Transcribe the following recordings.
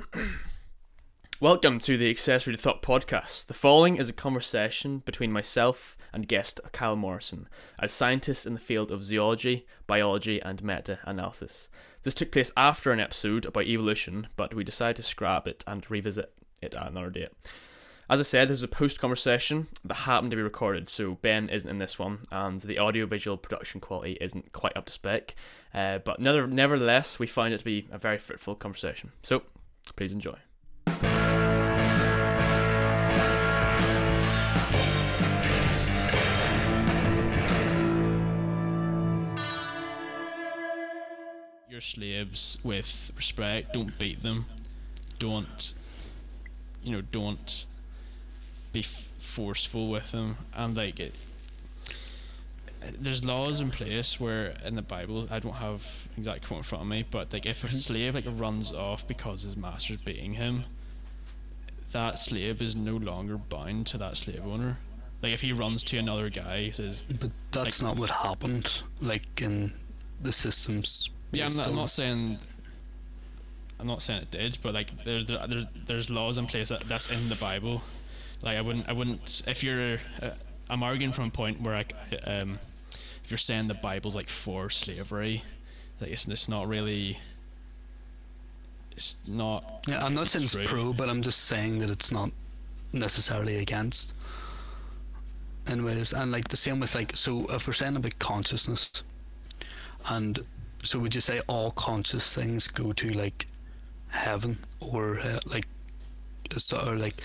Welcome to the Accessory to Thought podcast. The following is a conversation between myself and guest Kyle Morrison, as scientists in the field of zoology, biology, and meta analysis. This took place after an episode about evolution, but we decided to scrap it and revisit it at another date. As I said, there's a post conversation that happened to be recorded, so Ben isn't in this one, and the audio visual production quality isn't quite up to spec. Uh, but never, nevertheless, we find it to be a very fruitful conversation. So please enjoy. Your slaves with respect. Don't beat them. Don't, you know, don't be f- forceful with them. And like it, there's laws in place where in the Bible I don't have exact quote in front of me, but like if a slave like runs off because his master's beating him, that slave is no longer bound to that slave owner. Like if he runs to another guy, he says, But that's Like- not what happened, like in the systems. "Yeah, I'm not, I'm not saying." I'm not saying it did, but like there, there, there's there's laws in place that that's in the Bible. Like I wouldn't I wouldn't if you're uh, I'm arguing from a point where I um if you're saying the Bible's like for slavery, like it's it's not really. It's not. Yeah, I'm not saying it's pro, but I'm just saying that it's not necessarily against. In ways, and like the same with like, so if we're saying about consciousness, and so would you say all conscious things go to like heaven or uh, like, or like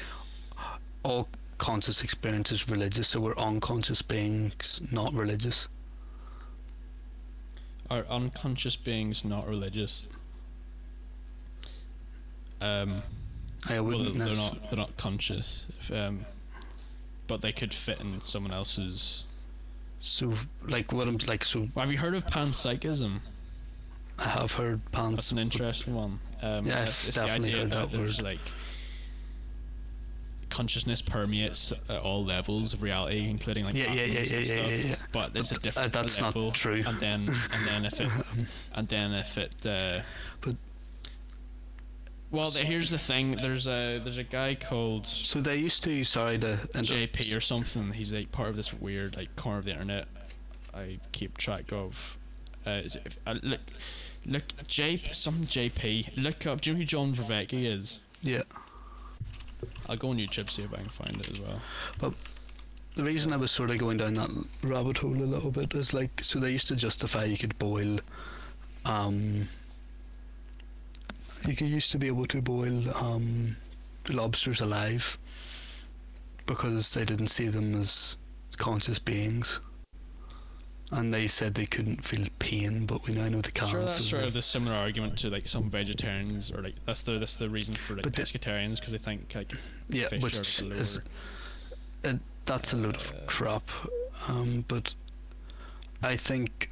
all conscious experiences religious, so we're unconscious beings not religious? Are unconscious beings not religious? Um. I Well, wouldn't they're necess- not. They're not conscious. If, um. But they could fit in someone else's. So like what I'm like so have you heard of panpsychism? I have heard pans. That's an interesting one. Um, Yeah, I've it's, it's definitely the idea heard that, that there's like consciousness permeates at all levels of reality, including like Yeah, yeah, yeah, yeah, yeah, yeah, yeah. But it's a But, uh, different that's not true. And then, and then if it, and then if it, uh, But- well, the, here's the thing. There's a there's a guy called So they used to. Sorry to. JP or something. He's like part of this weird like corner of the internet. I keep track of. Uh, is it, uh, look, look, J some JP. Look up. Do you know who John Vervaeke is? Yeah. I'll go on YouTube see if I can find it as well. But the reason I was sort of going down that rabbit hole a little bit is like, so they used to justify you could boil, um, you could used to be able to boil um, lobsters alive because they didn't see them as conscious beings. And they said they couldn't feel pain, but we now know they can. Sure, that's so sort of the similar argument to like some vegetarians or like that's the that's the reason for like But the- pescatarians because they think like yeah, fish which are the is uh, that's a load of Uh, crap. Um, but I think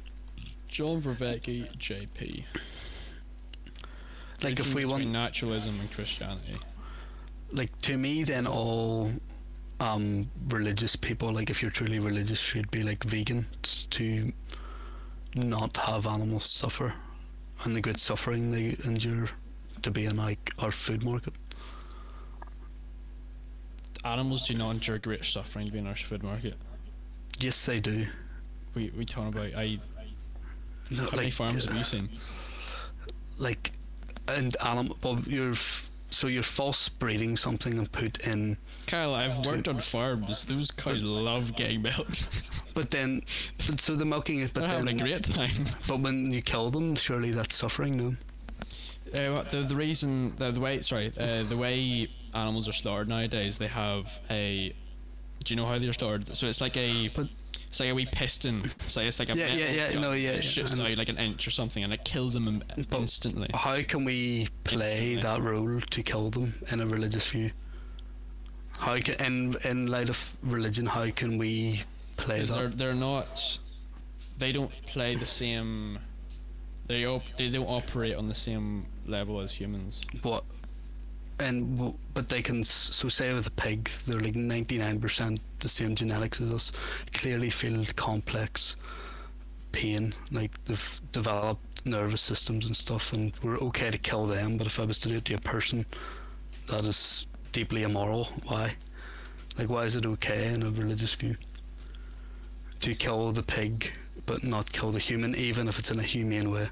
John Vervaeke JP. like if we want naturalism and Christianity. like to me then all um religious people like if you're truly religious should be like vegans to not have animals suffer and the great suffering they endure to be in like our food market Animals do not endure great suffering to be in our food market. yes they do We we talk about I no, how many farms uh, have you seen? like and animal well you're f- so you're false breeding something and put in Kyle, I've worked on farms. Those cows love getting milked. but then but so the milking is but They're having a great time. but when you kill them surely that's suffering no Uh, the the reason the, the way sorry uh, the way animals are slaughtered nowadays they have a do you know how they're slaughtered so it's like a But- it's like a wee piston so it's like a Yeah, yeah, yeah, gun no, yeah, that yeah, shoots out like an inch or something and it kills them instantly How can we play Instantly. that role to kill them in a religious view? How can, in in light of religion, how can we play 'Cause they're that? they're not they don't play the same they op- they don't operate on the same level as humans What? And but they can so say with a pig, they're like ninety nine percent the same genetics as us. Clearly feel complex pain, like they've developed nervous systems and stuff, and we're okay to kill them. But if I was to do it to a person that is deeply immoral, why? Like, why is it okay in a religious view to kill the pig but not kill the human, even if it's in a humane way?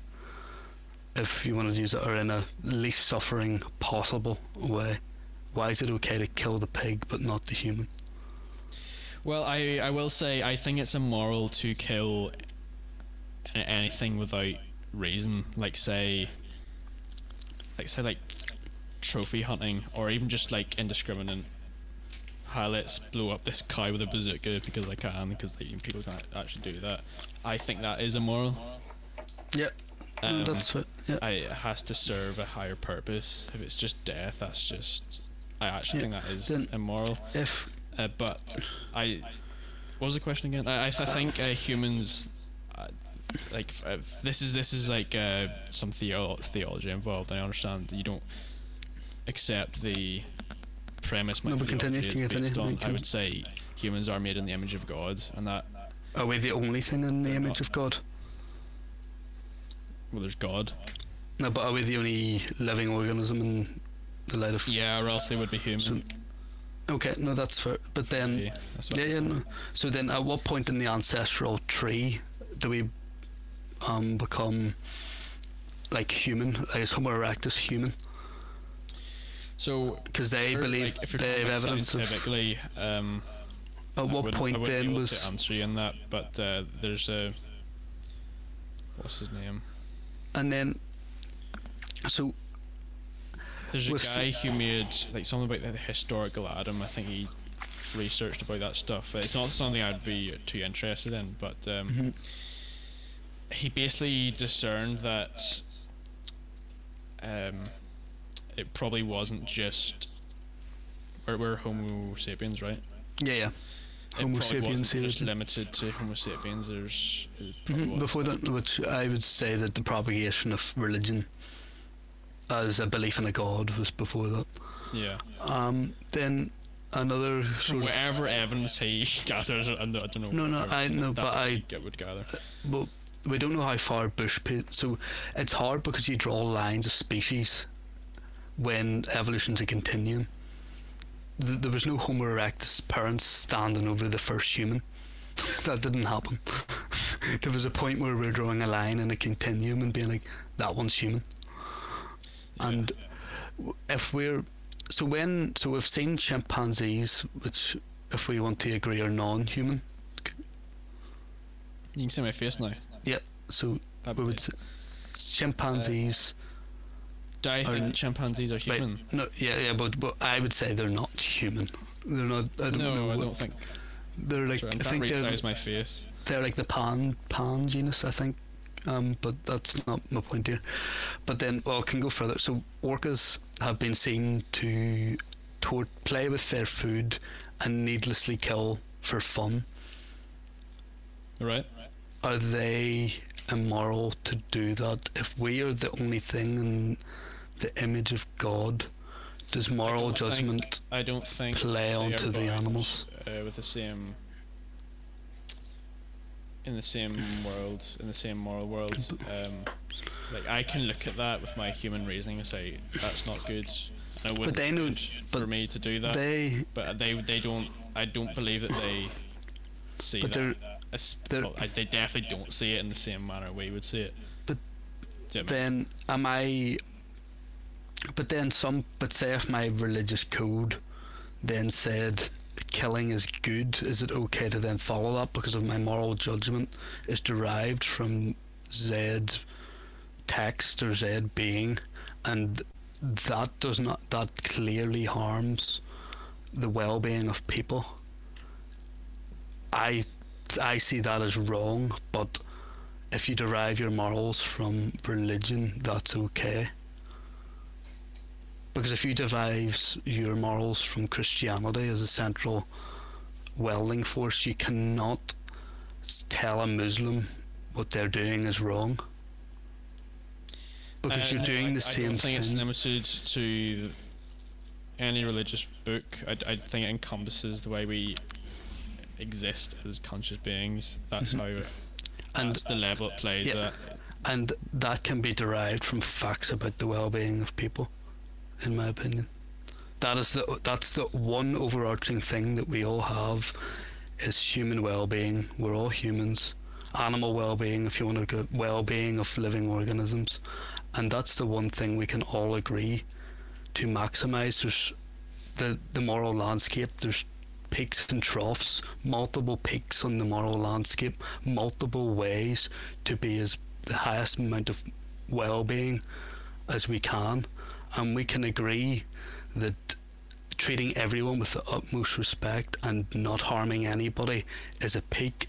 If you want to use it, or in a least suffering possible way, why is it okay to kill the pig but not the human? Well, I I will say I think it's immoral to kill anything without reason. Like say, like say like trophy hunting, or even just like indiscriminate. Hi, let's blow up this cow with a bazooka because I can, because people can't actually do that. I think that is immoral. Yeah, Um, that's it. Yeah. I, it has to serve a higher purpose. If it's just death, that's just. I actually Yeah, think that is then- immoral. If Uh, but I, what was the question again? I I, I think uh, humans, uh, like uh, this is this is like uh, some theo- theology involved. And I understand that you don't accept the premise. No, but continue, continue, on. I would say humans are made in the image of God, and that are we the only thing in the image not. of God? Well, there's God. No, but are we the only living organism in the light of? Yeah, or else they would be human. So, okay, no, that's fair. But then, Yeah, yeah, yeah. No. So then, at what point in the ancestral tree do we um become like human? Like, is Homo erectus human? So Because they believe like, they have evidence of. um, At what point then was? to answer you on that? But uh, there's a what's his name? And then, so There's a guy who made like something about the historical Adam. I think he researched about that stuff. It's not something I'd be too interested in, but um, mhm. he basically discerned that um, it probably wasn't just. Or we're Homo sapiens, right? yeah, yeah. Homo sapiens. just limited to Homo sapiens. There's Mhm, Before that, which I would say that the propagation of religion as a belief in a god was before that. yeah. Um, then another sort of whatever evidence he gathers, I don't know. No, no, I- no, that's but I- would gather. well, we don't know how far bush pit. So it's hard because you draw lines of species when evolution's a continuum. Th- There was no Homo erectus parents standing over the first human. that didn't happen. there was a point where we were drawing a line in a continuum and being like, that one's human. Yeah. And if we're so when so we've seen chimpanzees, which if we want to agree are non-human. you can see my face now. Yeah, so we would chimpanzees. Do I think n- chimpanzees are Right. human? No, yeah, yeah, but but I would say they're not human. They're not. I don't no, know. I don't think. They're like Sorry, I think they're my face. they're like the pan pan genus. I think. Um, but that's not my point here. But then, well, I can go further. So orcas have been seen to tor- play with their food and needlessly kill for fun. Right. Are they immoral to do that? If we are the only thing in the image of God, does moral think judgment I don't think play onto the animals? uh, with the same. In the same world, in the same moral world, um, like I can look at that with my human reasoning and say that's not good, and it wouldn't they know- good for but me to do that. They, but they they don't. I don't believe that they see But that. they're- well, I, they definitely don't see it in the same manner we would see it. But you know what I mean? then am I? But then some. But say if my religious code then said killing is good, is it okay to then follow that because of my moral judgment is derived from Z text or Z being, and that does not that clearly harms the well-being of people. I I see that as wrong, but if you derive your morals from religion, that's okay. Because if you derive your morals from Christianity as a central welding force, you cannot tell a Muslim what they're doing is wrong. Because Uh, you're doing I, the I same don't think it's thing. limited to any religious book. I, I think it encompasses the way we exist as conscious beings. That's Mhm. how. And that's the level it plays yeah. at. and that can be derived from facts about the well-being of people, in my opinion. That is the that's the one overarching thing that we all have is human well-being. We're all humans. Animal well-being, if you want to go well-being of living organisms, and that's the one thing we can all agree to maximize. There's the the moral landscape. There's peaks and troughs, multiple peaks on the moral landscape, multiple ways to be as the highest amount of well-being as we can, and we can agree that treating everyone with the utmost respect and not harming anybody is a peak,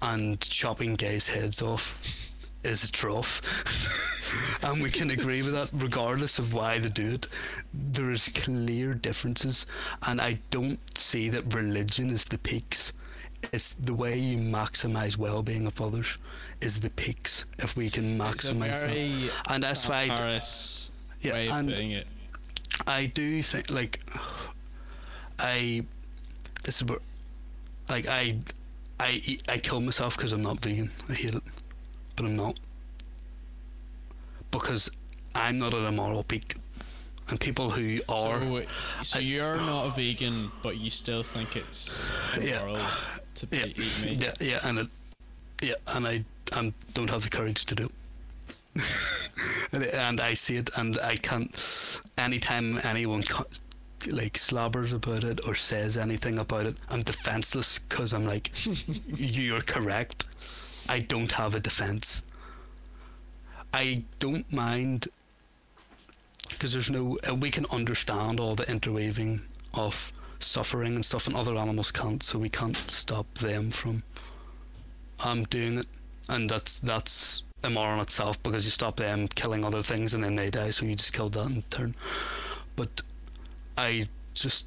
and chopping gays' heads off is a trough. and we can agree with that regardless of why they do it. There is clear differences, and I don't see that religion is the peaks. It's the way you maximize well-being of others is the peaks. If we can maximize that, and that's why Paris Yeah, way of it. I do think like I this is where like I I eat, I kill myself because I'm not vegan. I hate it, but I'm not because I'm not at a moral peak, and people who are So, so I- you're not a vegan, but you still think it's Yeah. to be, yeah, eat meat. yeah, yeah, and it, yeah, and I um, don't have the courage to do. it. and, I see it, and I can't. Anytime anyone like slobbers about it or says anything about it, I'm defenseless because I'm like, you're correct. I don't have a defense. I don't mind because there's no. Uh, we can understand all the interweaving of suffering and stuff, and other animals can't, so we can't stop them from um doing it, and that's that's immoral in itself because you stop them killing other things and then they die, so you just killed that in turn. But I just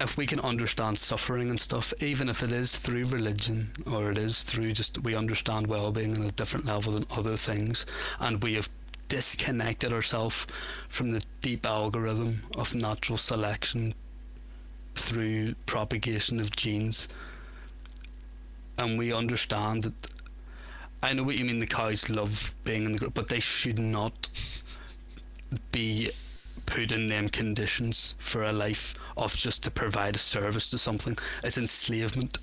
if we can understand suffering and stuff, even if it is through religion or it is through just we understand well-being on a different level than other things, and we have disconnected ourselves from the deep algorithm of natural selection through propagation of genes, and we understand that. I know what you mean. The cows love being in the group, but they should not be put in them conditions for a life of just to provide a service to something. It's enslavement.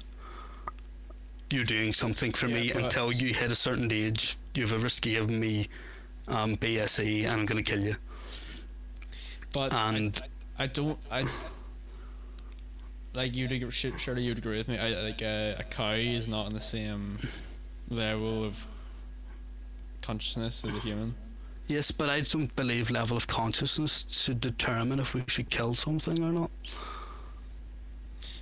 You're doing something for Yeah, me until you hit a certain age. You've ever given me um, BSE, and I'm gonna kill you. But I- And I, don't. I like sure- surely you'd agree with me. I like uh, a cow is not in the same level of consciousness of a human. yes, but I don't believe level of consciousness should determine if we should kill something or not.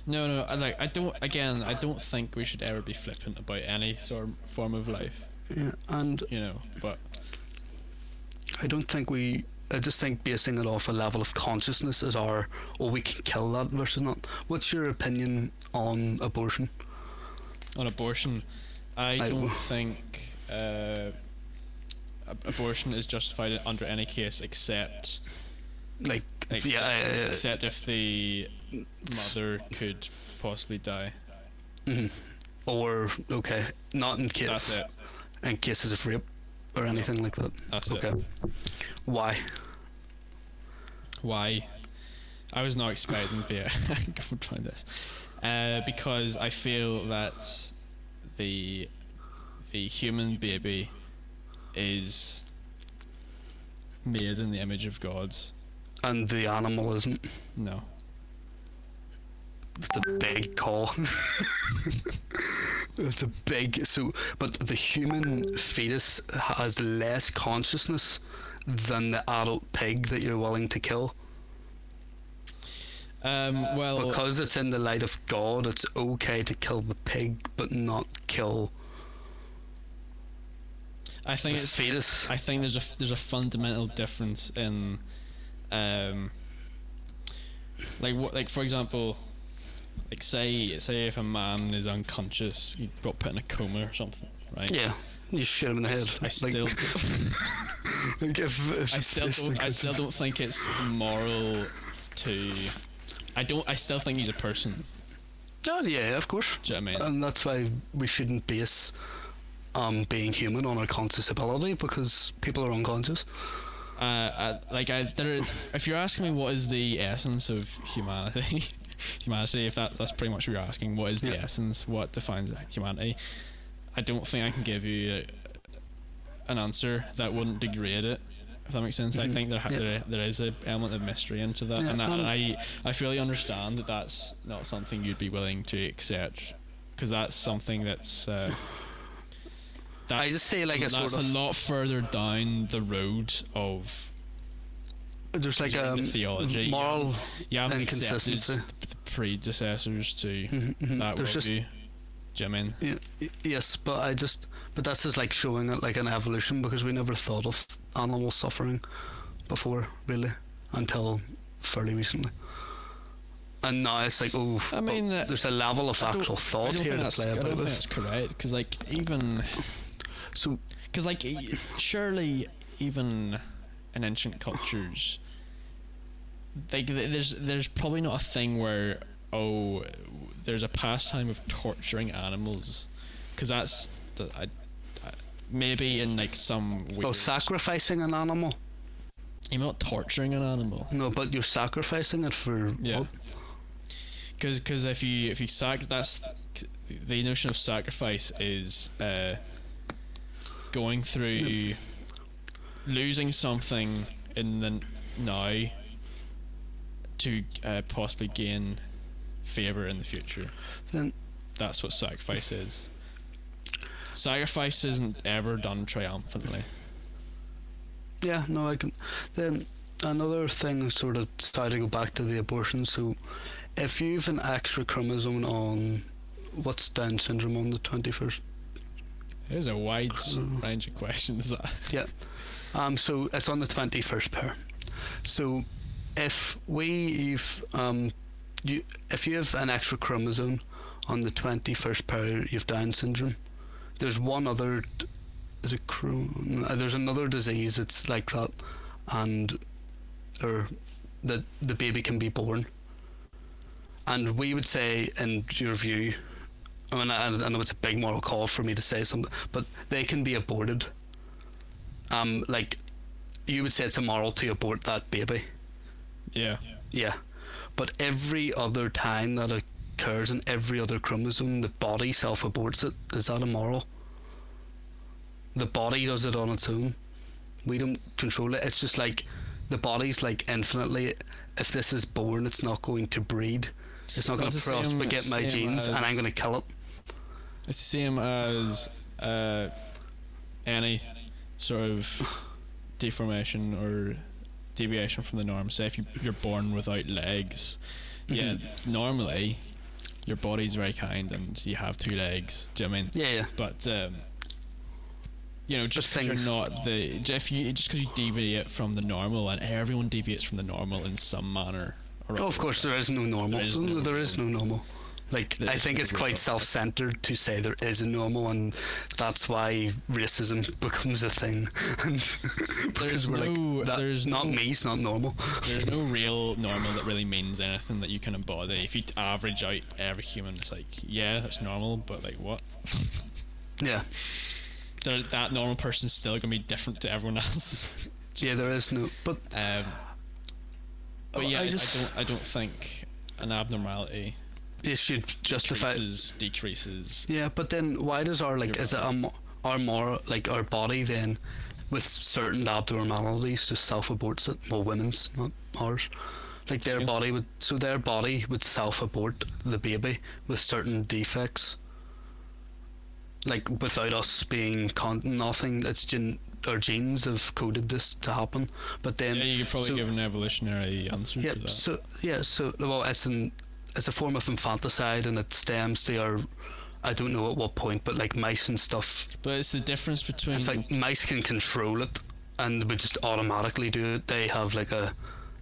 No, no. I like. I don't. Again, I don't think we should ever be flippant about any sort of form of life. Yeah, and You know. But I don't think we. I just think basing it off a level of consciousness is our. Oh, we can kill that versus not. What's your opinion on abortion? on abortion, I I- don't think uh, abortion is justified under any case except Like, Like, yeah, uh, except if the mother could possibly die. mhm. or okay, not in case That's it. in cases of rape or anything like that. That's Okay, it. why? Why? I was not expecting to be a go try this. Uh, because I feel that the the human baby is made in the image of God. And the animal isn't. No. It's a big call. it's a big so, but the human fetus has less consciousness than the adult pig that you're willing to kill. Um, well, because it's in the light of God, it's okay to kill the pig, but not kill I think the it's fetus. I think there's a there's a fundamental difference in, um, like what like for example, like say say if a man is unconscious, you got put in a coma or something, right? yeah, you shoot him in the head. I Like- still like if, if I still don't I still don't think it's moral to. I don't. I still think he's a person. Oh, yeah, of course. Do you know what I mean? And that's why we shouldn't base um being human on our conscious ability because people are unconscious. uh, I, like I, there, if you're asking me what is the essence of humanity, humanity, if that, that's pretty much what you're asking, what is the Yeah. essence, what defines humanity, I don't think I can give you a, an answer that wouldn't degrade it. If that makes sense, I Mhm. think there, ha- Yeah. there there is a element of mystery into that, Yeah, and, that, um, and I I fully understand that that's not something you'd be willing to accept, because that's something that's. Uh, that's I just say like a that's sort a lot further down the road of there's like a theology, moral. you haven't Inconsistency. the predecessors to Mhm, mhm. that There's just worldview. Do you know what I mean? Yeah, yes, but I just but that's just like showing it like an evolution because we never thought of animal suffering before really until fairly recently. And now it's like oh, I mean, uh, there's a level of I don't- actual I thought don't here think to that's, play I don't about this. that's correct because, like, even So because, like, surely even in ancient cultures, like, there's there's probably not a thing where oh, there's a pastime of torturing animals, because that's the, I, I, maybe in like some weird. oh, sacrificing an animal? You're not torturing an animal. No, but you're sacrificing it for Yeah. because because if you if you sac that's the notion of sacrifice is uh, going through losing something in the now to uh, possibly gain favor in the future. Then That's what sacrifice is. Sacrifice isn't ever done triumphantly. Yeah, no, I can. Then another thing, sort of, try to go back to the abortion. So, if you've an extra chromosome on what's Down syndrome on the twenty first? There's a wide s- range of questions. That Um, so it's on the twenty first pair. So, if we you've um, you if you have an extra chromosome on the twenty first pair, you've Down syndrome. There's one other. Is it Crohn? uh, There's another disease that's like that, and or that the baby can be born. And we would say, in your view, I mean, I, I know it's a big moral call for me to say something, but they can be aborted. Um, like you would say it's immoral to abort that baby. yeah. Yeah, but every other time that occurs in every other chromosome, the body self aborts it. Is that immoral? The body does it on its own. We don't control it. It's just like the body's like infinitely. If this is born, it's not going to breed. It's not going to propagate my genes, and I'm going to kill it. It's the same as uh, any sort of deformation or deviation from the norm. Say if you, you're born without legs, yeah, Mhm. normally your body's very kind and you have two legs. Do you know what I mean? Yeah, yeah. But um, you know, just 'cause things- you're not the if you just because you deviate from the normal, and everyone deviates from the normal in some manner. Or Oh, of course, there is no normal. There is No, no there is no normal. Like, I think it's quite self centered to say there is a normal, and that's why racism becomes a thing. There's we're no- like, that, there's not no- me, it's not normal. There's no real normal that really means anything that you can embody. If you average out every human, it's like, yeah, that's normal, but like what? Yeah, There, that normal person's still gonna be different to everyone else. yeah, there is no. But um, but Oh, yeah, I I, just- I don't. I don't think an abnormality you should justify. decreases decreases. Yeah, but then why does our like is it a, our more like our body then with certain abnormalities just self aborts it? Well, women's not ours. Like their Yeah. body would so their body would self abort the baby with certain defects. Like without us being con- nothing, it's gen- our genes have coded this to happen. But then yeah, you could probably so- give an evolutionary answer yeah, to that. so yeah, so well, it's an it's a form of infanticide, and it stems to our I don't know at what point, but like mice and stuff. but it's the difference between If like mice can control it, and would just automatically do it, they have like a.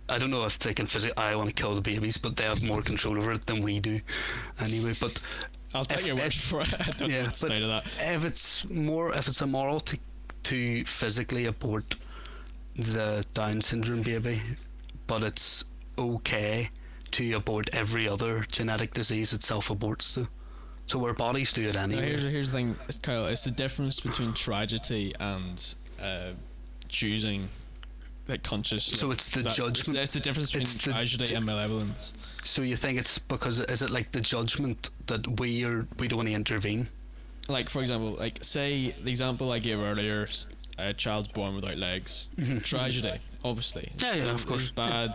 I don't know if they can physically. I want to kill the babies, but they have more control over it than we do. Anyway, but I'll take if your word for it. I don't yeah, know but- that. if it's more, if it's immoral to to physically abort the Down syndrome baby, but it's okay to abort every other genetic disease it self aborts to, So our bodies do it anyway. here's here's the thing, it's Kyle. It's the difference between tragedy and uh, choosing, like conscious. So it's the that's- judgment- It's, the difference between it's tragedy ju- and malevolence. So you think it's because is it like the judgment that we are we don't want to intervene? Like for example, like say the example I gave earlier, a child's born without legs. Tragedy, obviously. Yeah, yeah, of course, bad.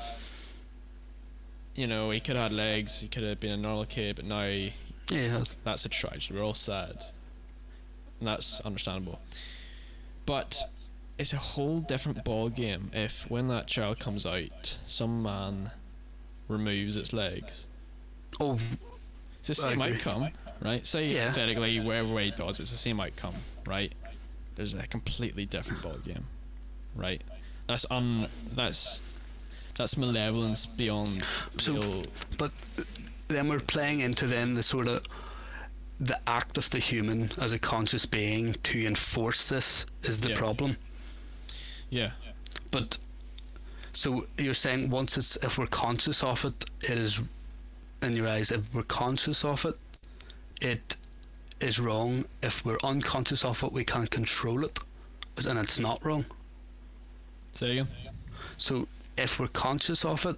You know, he could have had legs. He could have been a normal kid, but now he, Yeah. that's a tragedy. We're all sad, and that's understandable. But it's a whole different ball game if, when that child comes out, some man removes its legs. Oh, It's the same outcome, right? Say Yeah. hypothetically, wherever way he does, it's the same outcome, right? There's a completely different ball game, right? That's un. That's that's malevolence beyond So- real. but then we're playing into then the sort of the act of the human as a conscious being to enforce this is the Yeah. problem. Yeah, But so you're saying once it's if we're conscious of it, it is in your eyes. If we're conscious of it, it is wrong. If we're unconscious of it, we can't control it, and it's not wrong. say again. So if we're conscious of it,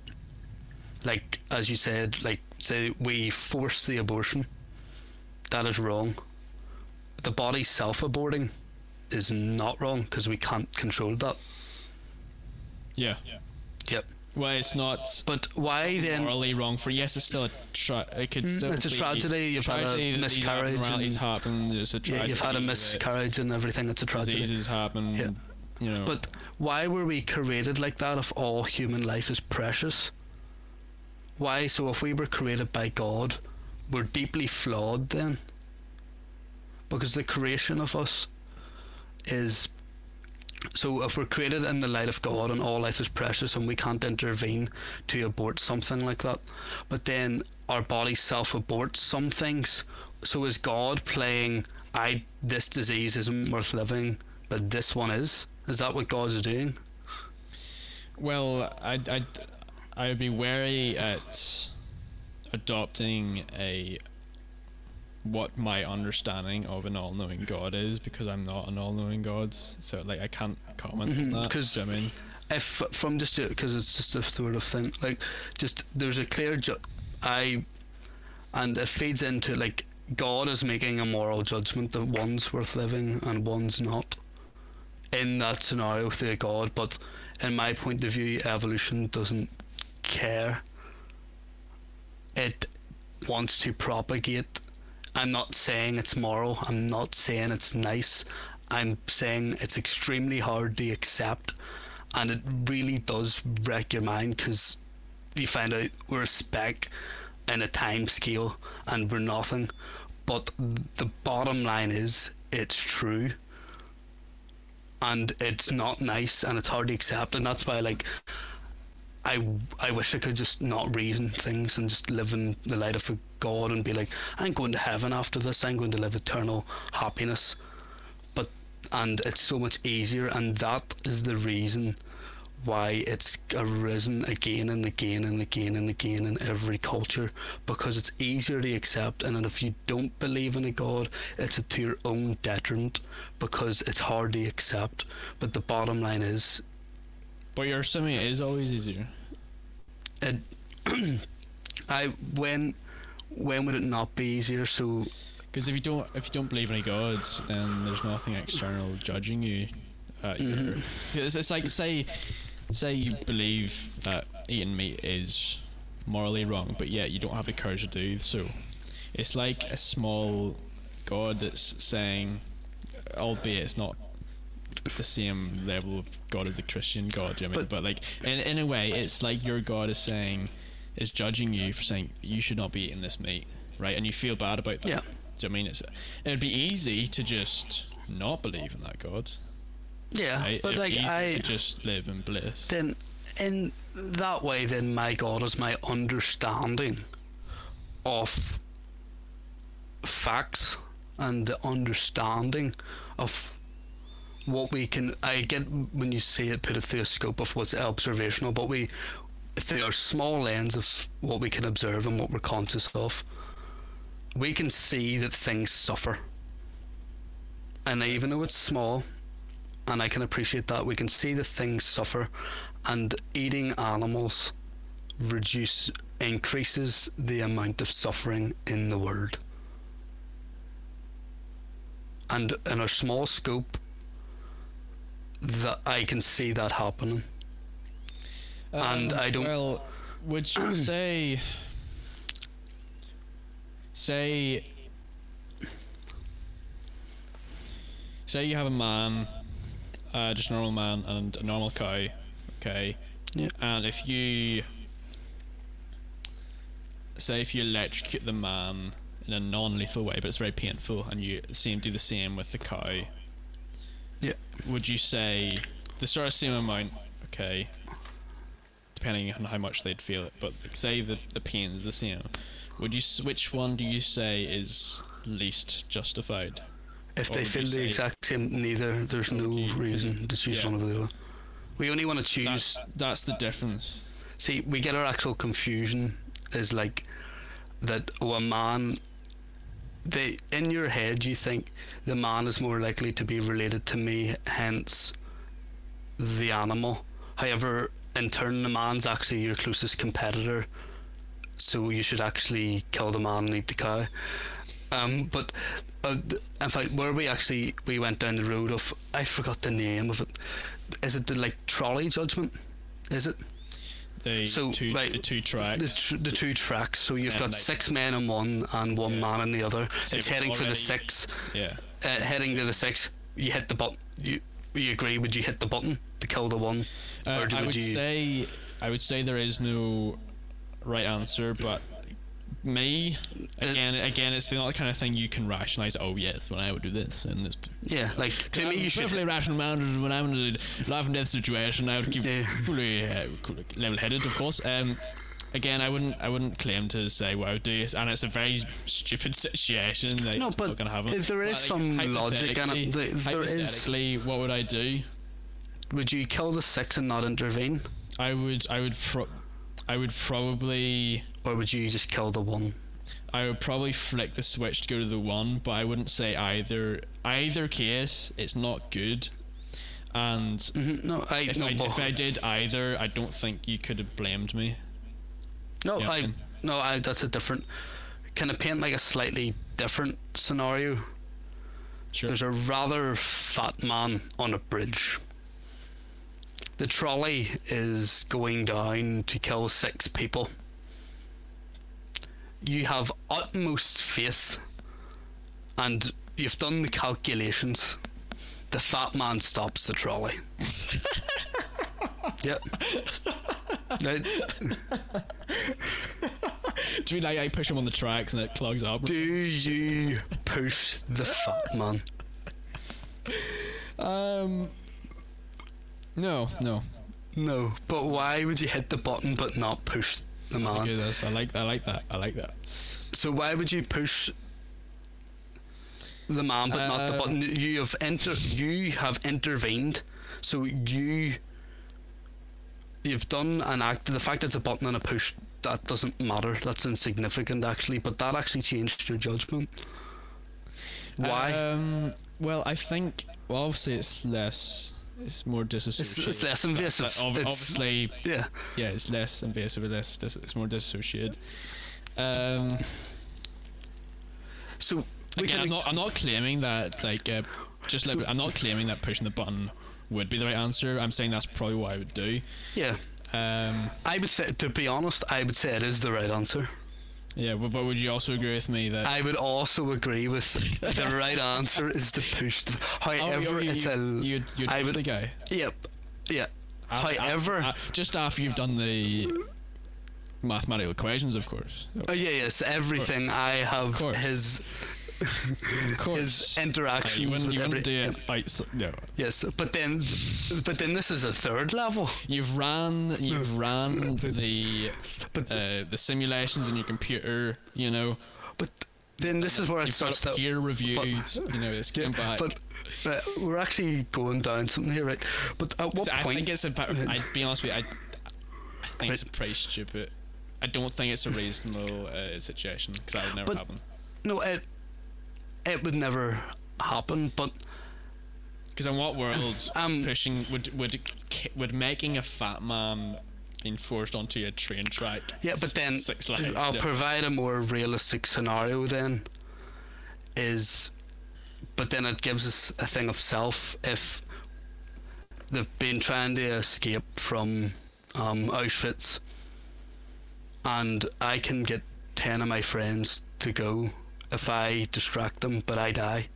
like as you said, like say we force the abortion, that is wrong. The body self-aborting is not wrong because we can't control that. Yeah. yeah. Yep. Well, it's not But why then? morally wrong for. Yes, it's still a. Tra- it could Mm, still it's a be tragedy, you've had a tragedy that these miscarriage abnormalities and- happen. There's a Yeah, tragedy. you've had a miscarriage and everything. It's a tragedy. Diseases happen. Yeah. You know. But why were we created like that if all human life is precious? Why? So if we were created by God, we're deeply flawed then? Because the creation of us is. So if we're created in the light of God and all life is precious and we can't intervene to abort something like that, but then our body self aborts some things. So is God playing I this disease isn't worth living, but this one is? Is that what God's doing? Well, I'd, I'd, I'd be wary at adopting a what my understanding of an all-knowing God is because I'm not an all-knowing God, so like I can't comment Mhm, on that. 'cause- do you know what I mean, If from just because it's just a sort of thing, like just there's a clear ju- I, and it feeds into like God is making a moral judgment that one's worth living and one's not. In that scenario through a God, but in my point of view, evolution doesn't care. It wants to propagate. I'm not saying it's moral. I'm not saying it's nice. I'm saying it's extremely hard to accept, and it really does wreck your mind because you find out we're a speck in a time scale and we're nothing. But the bottom line is, it's true, and it's not nice, and it's hard to accept, and that's why like. I, I wish I could just not reason things and just live in the light of God and be like, I'm going to heaven after this. I'm going to live eternal happiness. But and it's so much easier, and that is the reason why it's arisen again and again and again and again in every culture because it's easier to accept. And then if you don't believe in a God, it's to your own detriment because it's hard to accept. But the bottom line is, but you're assuming it is always easier. it I when when would it not be easier? So Because if you don't, if you don't believe in any gods, then there's nothing external judging you. Uh, Mhm. it's, it's like say, say you believe that eating meat is morally wrong, but yet you don't have the courage to do so. It's like a small god that's saying, albeit it's not the same level of God as the Christian God. do You know what I mean? But- But like in in a way, it's like your God is saying, is judging you for saying you should not be eating this meat, right? And you feel bad about that. Yeah. Do you know what I mean? It's it'd be easy to just not believe in that God. Yeah, Right? but like I just live in bliss. then in that way then my god is my understanding of facts and the understanding of what we can i get when you say it put it through a scope of what's observational but we through our small lens of what we can observe and what we're conscious of we can see that things suffer. And even though it's small, and I can appreciate that, we can see the things suffer, and eating animals reduce increases the amount of suffering in the world. And in a small scope, that I can see that happening. And I don't- Um, Well, would you say? Say. Say you have a man, uh, just a normal man and a normal cow, okay? Yeah. And if you. Say if you electrocute the man in a non lethal way, but it's very painful, and you same do the same with the cow. Yeah. Would you say the sort of same amount, okay? depending on how much they'd feel it. But say the the pain is the same. Would you which one do you say is least justified? If Or they feel the say- exact same, neither, there's no reason to choose yeah. one over the other. We only want to choose. That's that's the difference. See, we get our actual confusion is like that. Oh, a man. They in your head, you think the man is more likely to be related to me, hence the animal. However, in turn, the man's actually your closest competitor, so you should actually kill the man and eat the cow. Um, but uh, in fact, where we actually we went down the road of I forgot the name of it. Is it the like trolley judgment? Is it? The So, two right, the two the, tracks. tr- the two tracks. So you've And, got like- six men in one and one Yeah. man in the other. So it's heading for the six. yeah. Uh, heading to the six. You hit the button. You you agree? Would you hit the button to kill the one? Uh, Or do- I would would you- say I would say there is no right answer, but me again again it's not the kind of thing you can rationalize. Oh yes, when I would do this and this. Yeah, like to me, you should. perfectly rational minded when I'm in a life and death situation. I would keep Yeah. fully uh, level headed, of course. Um, again, I wouldn't I wouldn't claim to say what I would do, and it's a very stupid situation. Like, No, but not gonna happen. if there is But, some logic in it. hypothetically- Th- There is. what would I do? Would you kill the six and not intervene, I would I would pro- I would probably or would you just kill the one? I would probably flick the switch to go to the one, but I wouldn't say either. Either case, it's not good. And hmm No, I if, no, I, if I did either, I don't think you could have blamed me. no, Yeah, I Finn. no, I. That's a different. Can I paint like a slightly different scenario? Sure. There's a rather fat man on a bridge. The trolley is going down to kill six people. You have utmost faith, and you've done the calculations. The fat man stops the trolley. yep. Do you mean like I push him on the tracks and it clogs up? do you push the fat man? Um. No, no. No, but why would you hit the button but not push the That's man? good. I like. I like that. I like that. So why would you push the man but not the Uh, button? You have enter you have intervened. So you you've done an act. The fact it's a button and a push that doesn't matter. That's insignificant actually. But that actually changed your judgment. Why? Um. Well, I think. Well, obviously, it's less. It's more disassociated. it's less invasive. But ob- It's- obviously, yeah. yeah, it's less invasive. Or less. dis- It's more disassociated. Um. So Again, I'm not. I'm not claiming that. Like, uh, just So- I'm not claiming that pushing the button would be the right answer. I'm saying that's probably what I would do. yeah. Um. I would say to be honest, I would say it is the right answer. Yeah, but, but would you also agree with me that? I would also agree with the right answer is to push. The, Oh, however, you, it's a you, you'd I would- the guy. yep, yeah. After- However- after- just after you've done the mathematical equations, of course. Oh yeah, yes. Everything I have his Of course. his interactions you wouldn't, with every. do it outs- no. Yes, but then, but then this is a third level. You've ran, you've ran the But uh, the simulations in your computer. You know, but then this is where it starts to. peer reviewed. you know, it's Yeah, came back. but uh, we're actually going down something here, right? But at what I point? think it's. I'd be honest with you. I, I think it's a pretty stupid. I don't think it's a reasonable uh, situation because that would never But- happen. no, it it would never happen. But Because in what world Um, pushing would would would making a fat man being forced onto a train track? yeah, but then six. I'll provide a more realistic scenario. Then is, but then it gives us a thing of self if they've been trying to escape from um, Auschwitz, and I can get ten of my friends to go if I distract them, but I die.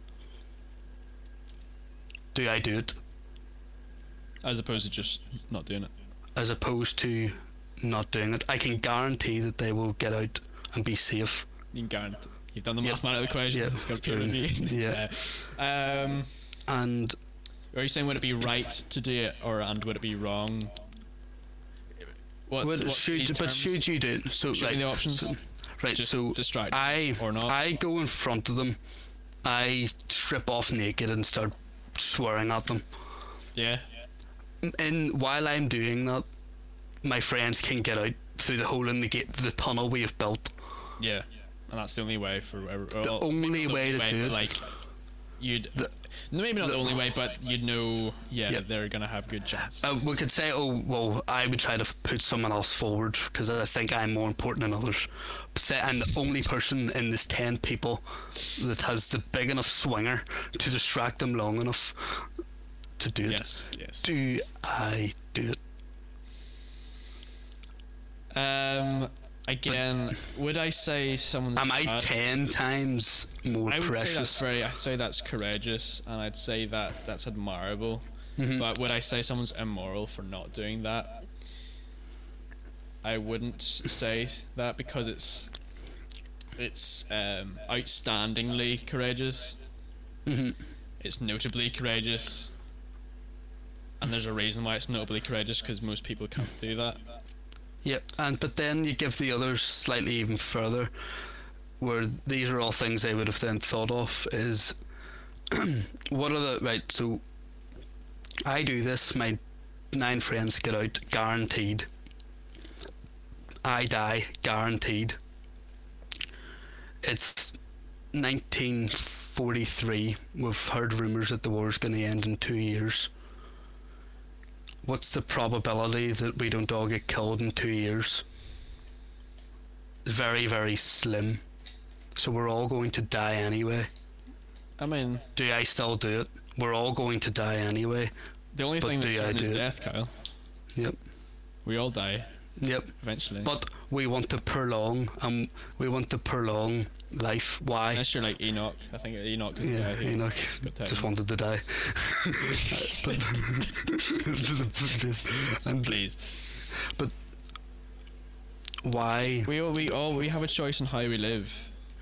Do I do it? as opposed to just not doing it. as opposed to not doing it. I can guarantee that they will get out and be safe. You can guarantee. You've done the Yeah. mathematical equation. Yeah. It's got peer True. review. Yeah. Uh, um, And are you saying would it be right to do it, or and would it be wrong? What's, what should, but should you do it? So me right, the options. so- right. Just so distract I or not? I go in front of them. I strip off naked and start swearing at them. yeah. And while I'm doing that, my friends can get out through the hole in the gate, the tunnel we have built. Yeah, and that's the only way for ever- The only way to only do it. Like you'd, The- maybe not the, the- only way, but you'd know. Yeah, Yeah. they're gonna have good chance. Uh, we could say, oh, well, I would try to f- put someone else forward because I think I'm more important than others. But say I'm the only person in this 10 people that has the big enough swinger to distract them long enough to do it. yes, yes. Do I do it? Um, again, would I say someone's? Am I bad? 10 times more precious? I would say that's very. I'd say that's courageous, and I'd say that that's admirable. Mhm. But would I say someone's immoral for not doing that? I wouldn't say that because it's it's um, outstandingly courageous. Mhm. It's notably courageous, and there's a reason why it's notably courageous because most people can't do that. Yep, and but then you give the others slightly even further, where these are all things they would have then thought of is what are the right? So I do this, my nine friends get out, guaranteed. I die, guaranteed. It's 1943. We've heard rumours that the war's going to end in two years what's the probability that we don't all get killed in two years? Very, very slim. So we're all going to die anyway. I mean, Do I still do it? We're all going to die anyway. the only thing do that's I certain is do it? death, Kyle. Yep. We all die Yep. eventually. But we want to prolong, um, we want to prolong life. Why? Unless you're like Enoch, I think Enoch Yeah, guy Enoch just wanted to die. but, and Please. But why? We all we all we have a choice in how we live.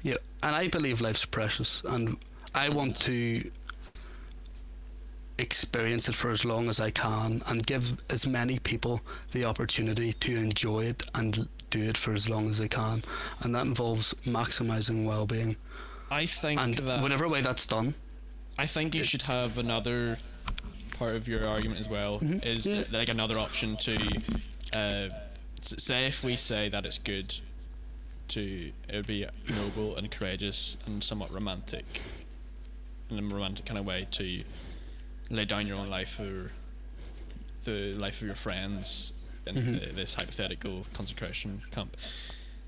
Yeah, and I believe life's precious, and I want to experience it for as long as I can and give as many people the opportunity to enjoy it and do it for as long as they can. And that involves maximizing well being. I think And that whatever way that's done, I think you should have another part of your argument as well. Mhm. Is Yeah. like another option to uh, say if we say that it's good to it would be noble and courageous and somewhat romantic in a romantic kind of way to lay down your own life for the life of your friends in Mhm. this hypothetical concentration camp.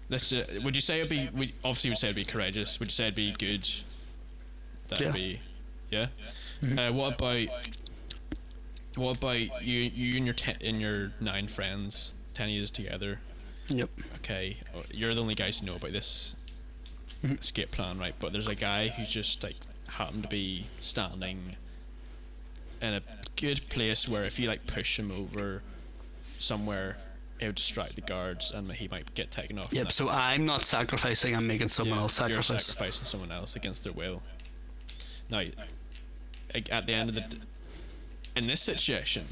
Let's, uh, would you say it'd be? Would, obviously, would say it'd be courageous. Would you say it'd be good? That'd Yeah. be, yeah. Mhm. Uh, what about? What about you? You and your ten, and your nine friends, ten years together. yep. Okay, uh, you're the only guys who know about this Mhm. escape plan, right? But there's a guy who's just like happened to be standing in a good place where if you like push him over somewhere, it would distract the guards and he might get taken off. Yep. So I'm not sacrificing, I'm making someone yeah, else You're sacrifice. sacrificing someone else against their will. Now, at the end of the, d- in this situation,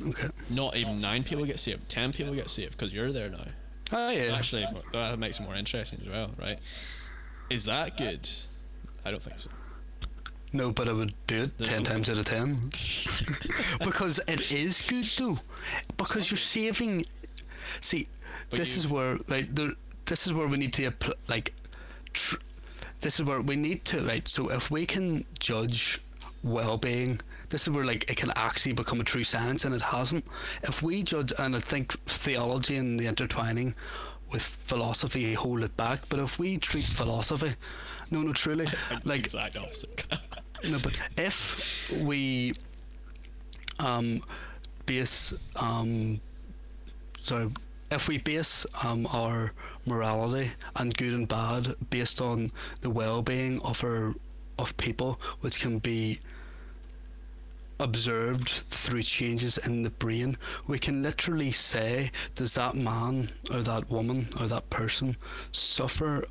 Okay. not even nine people get saved. Ten people get saved because you're there now. Oh, yeah. Actually, that makes it more interesting as well, right? Is that good? I don't think so. No, but I would do it There's ten no- times out of ten. because it is good though. Because you're saving. See, But this you- is where like there. This is where we need to appl- like. Tr- this is where we need to right. So if we can judge well-being, this is where like it can actually become a true science, and it hasn't. If we judge, and I think theology and the intertwining with philosophy hold it back. But if we treat philosophy, no, no, truly, like exact opposite. no, but if we um, base um, sorry, if we base um, our morality and good and bad based on the well-being of our of people, which can be observed through changes in the brain, we can literally say, does that man or that woman or that person suffer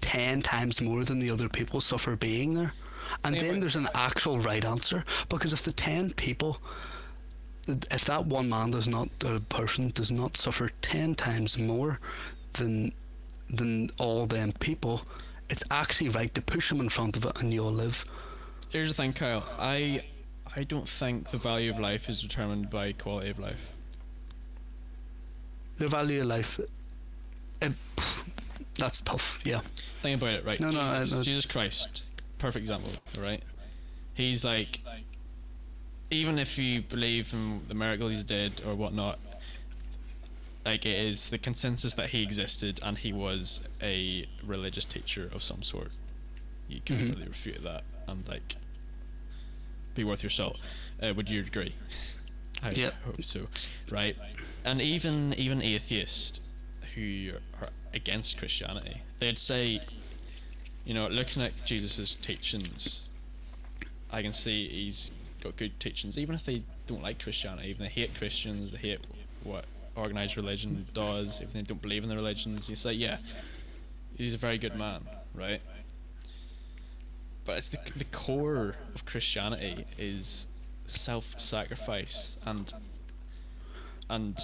10 times more than the other people suffer being there? And Yeah, then there's an actual right answer because if the 10 people if that one man does not or person does not suffer 10 times more than than all them people it's actually right to push them in front of it and you'll live Here's the thing, Kyle. I I don't think the value of life is determined by quality of life. the value of life it, that's tough yeah Think about it, right? No, no, I- Jesus, Jesus Christ, perfect example, right? He's like, even if you believe in the miracle he's did or whatnot, like it is the consensus that he existed and he was a religious teacher of some sort. You can't Mhm. really refute that and like be worth your salt. Uh, would you agree? I Yep. hope so. Right, and even even atheists who are against Christianity, they'd say, you know, looking at Jesus' teachings, I can see he's got good teachings, even if they don't like Christianity, even they hate Christians, they hate what organized religion does, if they don't believe in the religions, you say, yeah, he's a very good man, right? But it's the the core of Christianity is self-sacrifice and and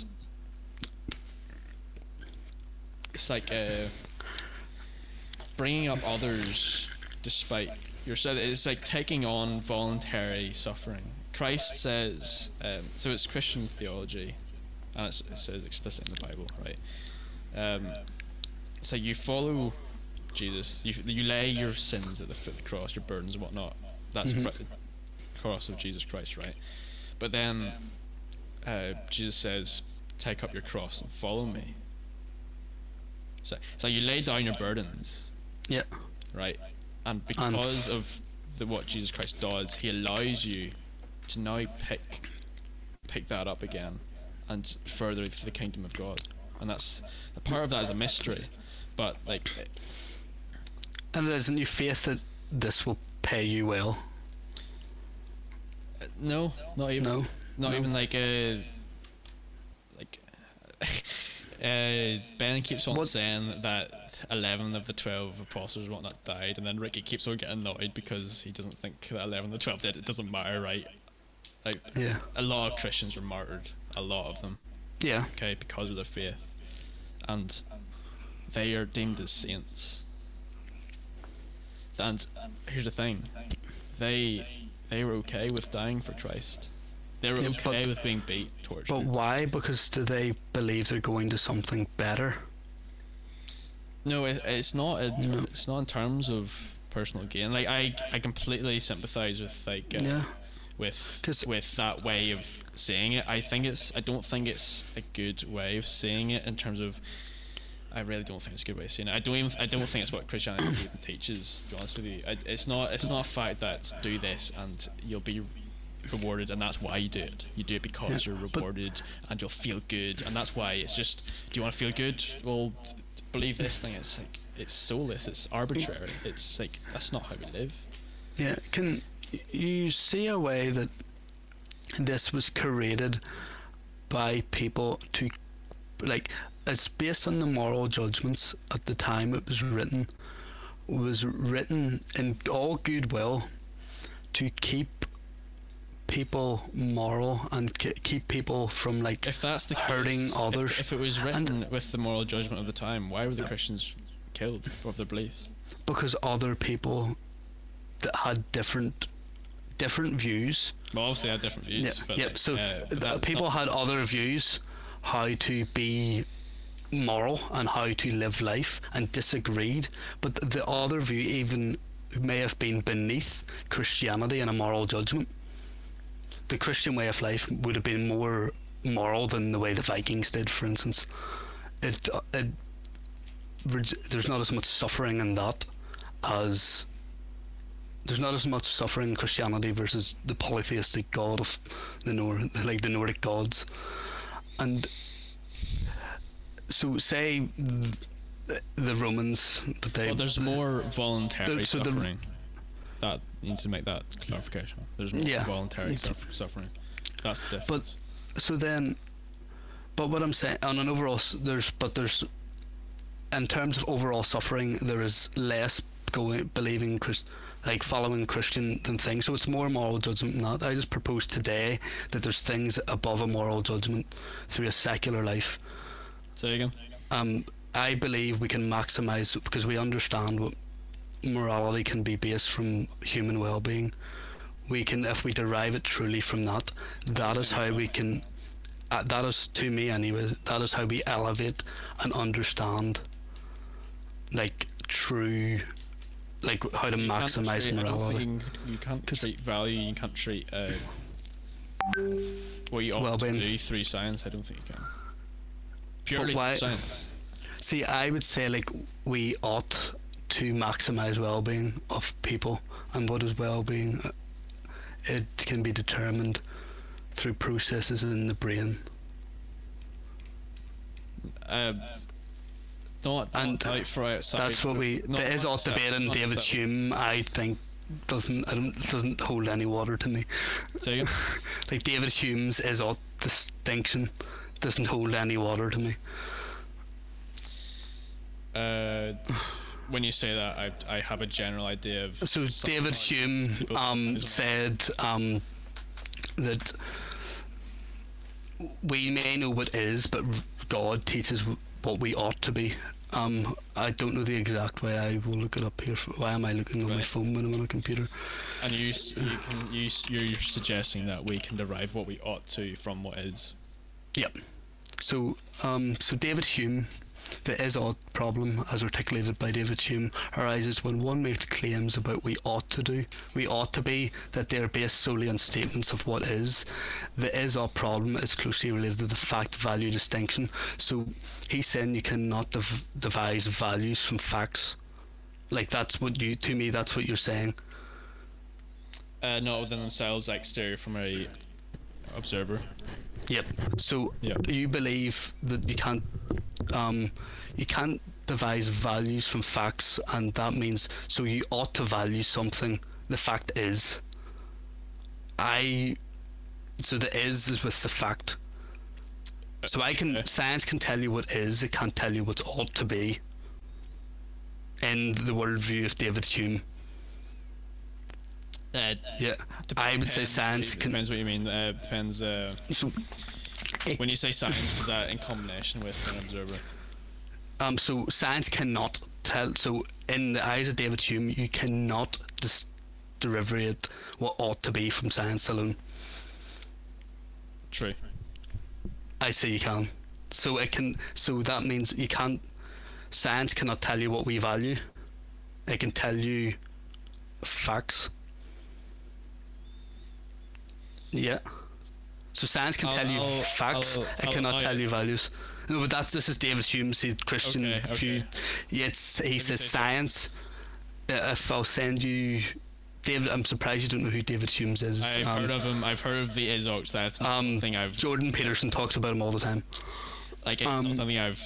it's like uh, bringing up others despite yourself. It's like taking on voluntary suffering. Christ says, um, so it's Christian theology, and it says explicitly in the Bible, right? Um, so you follow Jesus, you you lay your sins at the foot of the cross, your burdens and whatnot. That's Mhm. Chri- cross of Jesus Christ, right? But then uh, Jesus says, "Take up your cross and follow me." So, so you lay down your burdens, yeah right? And because of the what Jesus Christ does, He allows you to now pick pick that up again and further the kingdom of God. And that's the part of that is a mystery, but like and it isn't your faith that this will pay you well uh, no, not even no not No. even like a like uh Ben keeps on What- saying that eleven of the twelve apostles and whatnot died and then Ricky keeps on getting annoyed because he doesn't think that eleven of the twelve did. It doesn't matter, right? Like yeah a lot of Christians were martyred, a lot of them, yeah okay, because of their faith. And they are deemed as saints. And here's the thing. They they were okay with dying for Christ. They were Yeah, okay but- with being beat, tortured. but why because do they believe they're going to something better No, it, it's not. A, No. It's not in terms of personal gain. Like I, I completely sympathise with like uh, yeah with with that way of saying it. I think it's. I don't think it's a good way of saying it in terms of. I really don't think it's a good way of saying it. I don't even. I don't think it's what Christianity teaches. To be honest with you, I, it's not. It's not a fact that do this and you'll be rewarded, and that's why you do it. You do it because Yeah, you're rewarded and you'll feel good, and that's why it's just. Do you want to feel good? Well, believe this thing. It's like it's soulless. It's arbitrary. It's like that's not how we live. Yeah, can you see a way that this was created by people to, like, it's based on the moral judgments at the time it was written, was written in all goodwill to keep people moral and k- keep people from like If that's the hurting case, if- others. If, it was written with the moral judgment of the time, why were the Christians killed of their beliefs? because other people that had different different views Well, obviously, they had different views. Yeah, yeah. like, So uh, but th- that's people had other views how to be moral and how to live life and disagreed, but the other view even may have been beneath Christianity and a moral judgment. The Christian way of life would have been more moral than the way the Vikings did, for instance. It, uh, it there's not as much suffering in that as there's not as much suffering in Christianity versus the polytheistic god of the Nor like the Nordic gods, and so say the Romans, but they well, there's more voluntary so the- suffering. that needs to make that clarification. There's more Yeah. voluntary Need suff- suffering. That's the difference. But so then, but what I'm saying on an overall, there's but there's, in terms of overall suffering, there is less going believing Chris, like following Christian than things. So it's more moral judgment than that. I just propose today that there's things above a moral judgment through a secular life. Say again. Um, I believe we can maximize because we understand what morality can be based from human well-being. We can, if we derive it truly from that, that is how we can. Uh, that is to me anyway. That is how we elevate and understand, like true, like how to maximize treat- morality. you, can't treat value. You can't treat uh, what you ought to Well-being. do through science. I don't think you can. Purely why- science. See, I would say like we ought to maximize well-being of people, and what is well-being? Uh, It can be determined through processes in the brain. Uh, not, And not out for outside. That's what we. there is not all accept- debate, and David Hume, I think, doesn't I don't, doesn't hold any water to me. Again. Like David Hume's is ought distinction doesn't hold any water to me. Uh, when you say that, I I have a general idea of. So David Hume um, said um, that we may know what is, but God teaches what we ought to be. Um, I don't know the exact way. I will look it up here. Why am I looking on my phone when I'm on a computer? And you you can you you're suggesting that we can derive what we ought to from what is. Yep. So, um, so David Hume, the is ought problem, as articulated by David Hume, arises when one makes claims about we ought to do, we ought to be, that they are based solely on statements of what is. The is ought problem is closely related to the fact value distinction. So he's saying you cannot dev- devise values from facts. Like that's what you, to me, that's what you're saying. Uh, not within themselves, exterior from a observer. Yep. So Yep. you believe that you can't um, you can't devise values from facts, and that means so you ought to value something. The fact is, I. So the is is with the fact. So I can science can tell you what is. It can't tell you what ought to be. In the worldview of David Hume, Uh, yeah, I would say science can. depends what you mean. Uh, depends. Uh, So when you say science, is that in combination with an observer? Um, so science cannot tell. So in the eyes of David Hume, you cannot dis- derivate what ought to be from science alone. True. I say you can. So it can. So that means you can't. Science cannot tell you what we value. It can tell you facts. Yeah. So science can I'll- tell you I'll- facts. I'll- it cannot tell you values. No, but that's this is David Hume's Christian Okay, view. okay. Yeah, it's, he says science. uh, If I'll send you, David, I'm surprised you don't know who David Hume's is. I've Um, heard of him. I've heard of the Isox. That's not um, something I've Jordan Peterson talks about him all the time. like. It's um, not something I've.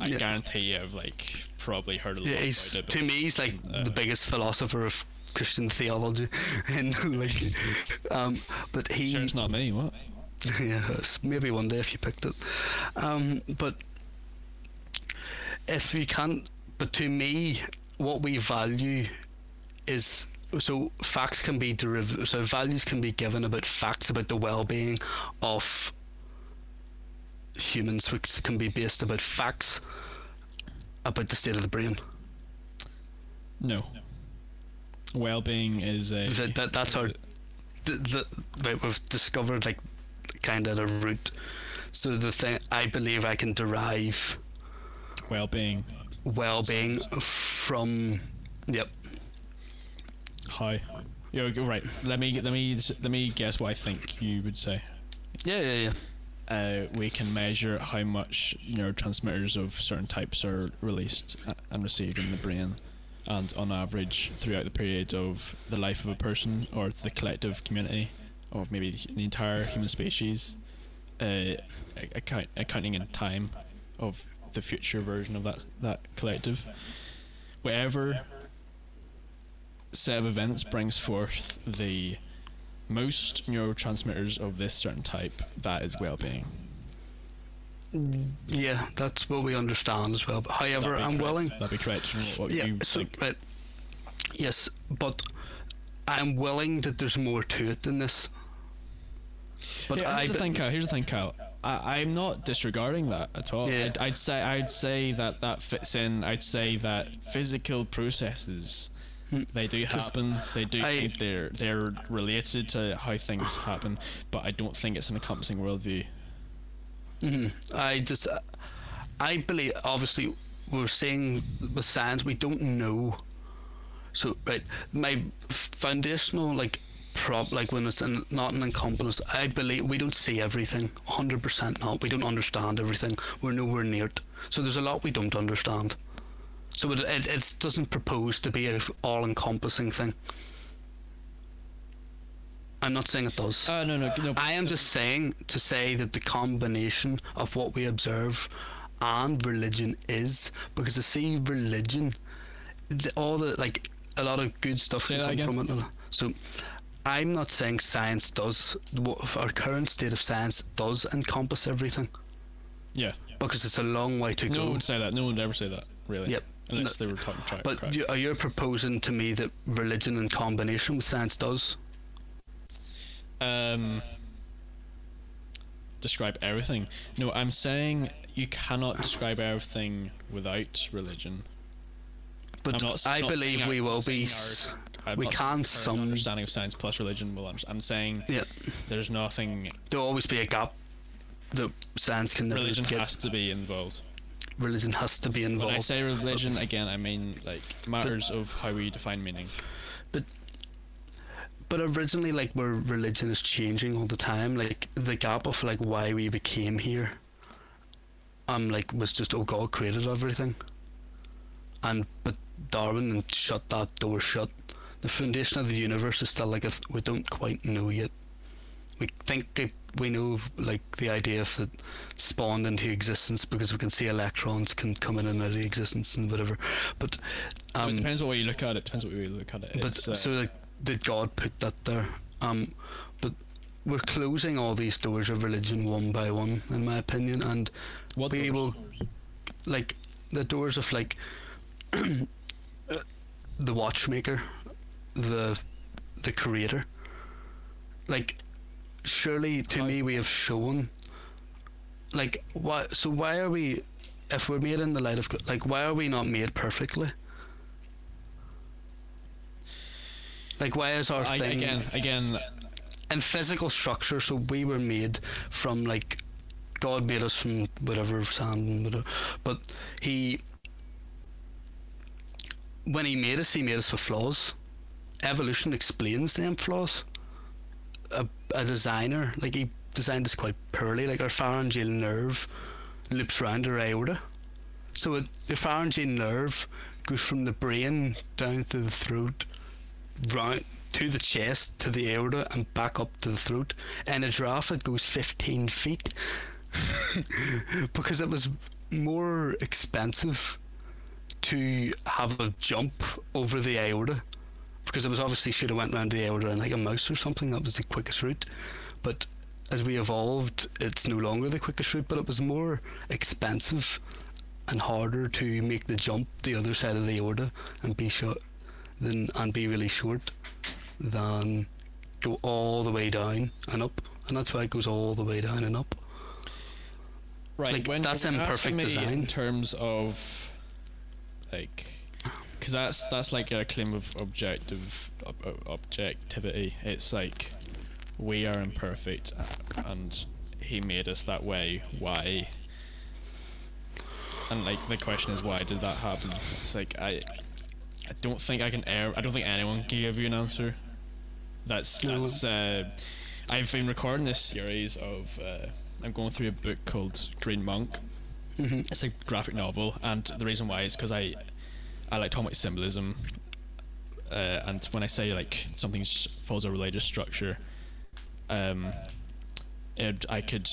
I yeah. guarantee I've like probably heard a lot Yeah, he's it. to me he's like uh, the biggest philosopher of Christian theology, and like, um, but he Sure, it's not me. What? yeah, maybe one day if you picked it, um, but if you can't, but to me, what we value is so facts can be derivative, so values can be given about facts about the well-being of humans, which can be based about facts about the state of the brain. No. Well-being is a. that, that that's our the, the we've discovered like kind of a route so the thing i believe i can derive well-being. well-being from yep How? Yeah, right. Let me let me let me guess what I think you would say. yeah yeah yeah Uh, we can measure how much neurotransmitters of certain types are released and received in the brain, and on average throughout the period of the life of a person or the collective community, of maybe the entire human species, uh, account, accounting in time of the future version of that that collective. Whatever set of events brings forth the most neurotransmitters of this certain type, that is well-being. Yeah that's what we understand as well but however i'm willing That'd be correct what yeah you so right yes but i'm willing that there's more to it than this but Yeah, i here's the thing, Kyle. Here's the thing, Kyle. I, I'm not disregarding that at all. Yeah. I'd, I'd say I'd say that that fits in. I'd say that physical processes Hmm. they do happen. They do. I- they're they're related to how things happen, but I don't think it's an encompassing worldview. Mhm. I just, I believe, obviously, we're saying with science, we don't know. So, right, my foundational, like, prop, like, when it's in, not an encompass, I believe we don't see everything, 100% not. We don't understand everything. We're nowhere near it. So, there's a lot we don't understand. So, it, it, it doesn't propose to be a all encompassing thing. I'm not saying it does. Uh, no, no, no. I am just saying to say that the combination of what we observe and religion is because I see religion, the, all the like a lot of good stuff Say can come from it. So I'm not saying science does our current state of science does encompass everything Yeah. because it's a long way to go. No one would say that. No one would ever say that. Really. Yep. Unless they were talking track. But you, are you proposing to me that religion in combination with science does? Um describe everything. No, I'm saying you cannot describe everything without religion. But not, I not believe we our- will be. our- we can some- understanding of science plus religion will. under- I'm saying Yeah, there's nothing. there'll always be a gap that science can never Religion get. has to be involved. religion has to be involved. When I say religion, again, I mean like matters of how we define meaning. But originally, like where religion is changing all the time, like the gap of like why we became here, um, like was just oh God created everything, and but Darwin shut that door shut. The foundation of the universe is still like a th- we don't quite know yet. We think it, we know like the idea of it spawned into existence because we can see electrons can come in and out of existence and whatever, but um, it depends what way you look at it. Depends what way you look at it. but uh, so like, did God put that there? Um, but we're closing all these doors of religion one by one, in my opinion, and what we doors? will like the doors of like the watchmaker, the the creator. Like, surely to How- me we have shown. Like, why? So why are we? If we're made in the light of God, like, why are we not made perfectly? Like, why is our I, thing again, again, in physical structure? So we were made from like God made us from whatever sand, and whatever, but He, when He made us, He made us with flaws. Evolution explains them flaws. A, a designer, like he designed us quite poorly, like our pharyngeal nerve loops round our aorta. So it, the pharyngeal nerve goes from the brain down to the throat, round to the chest, to the aorta, and back up to the throat. And a giraffe it goes 15 feet. Because it was more expensive to have a jump over the aorta because it was obviously should have went around the aorta and like a mouse or something. That was the quickest route. But as we evolved it's no longer the quickest route but it was more expensive and harder to make the jump the other side of the aorta and be short than and be really short than go all the way down and up and that's why it goes all the way down and up right? like, when that's imperfect design. in terms of like, because that's that's like a claim of objective ob- ob- objectivity. It's like we are imperfect, uh, and He made us that way. Why? and like the question is why did that happen? It's like I, I don't think I can air. I don't think anyone can give you an answer. That's that's. Uh, I've been recording this series of. Uh, I'm going through a book called Green Monk. hmm It's a graphic novel, and the reason why is because I, I like talking about symbolism. Uh, and when I say like something follows a religious structure, um, it I could,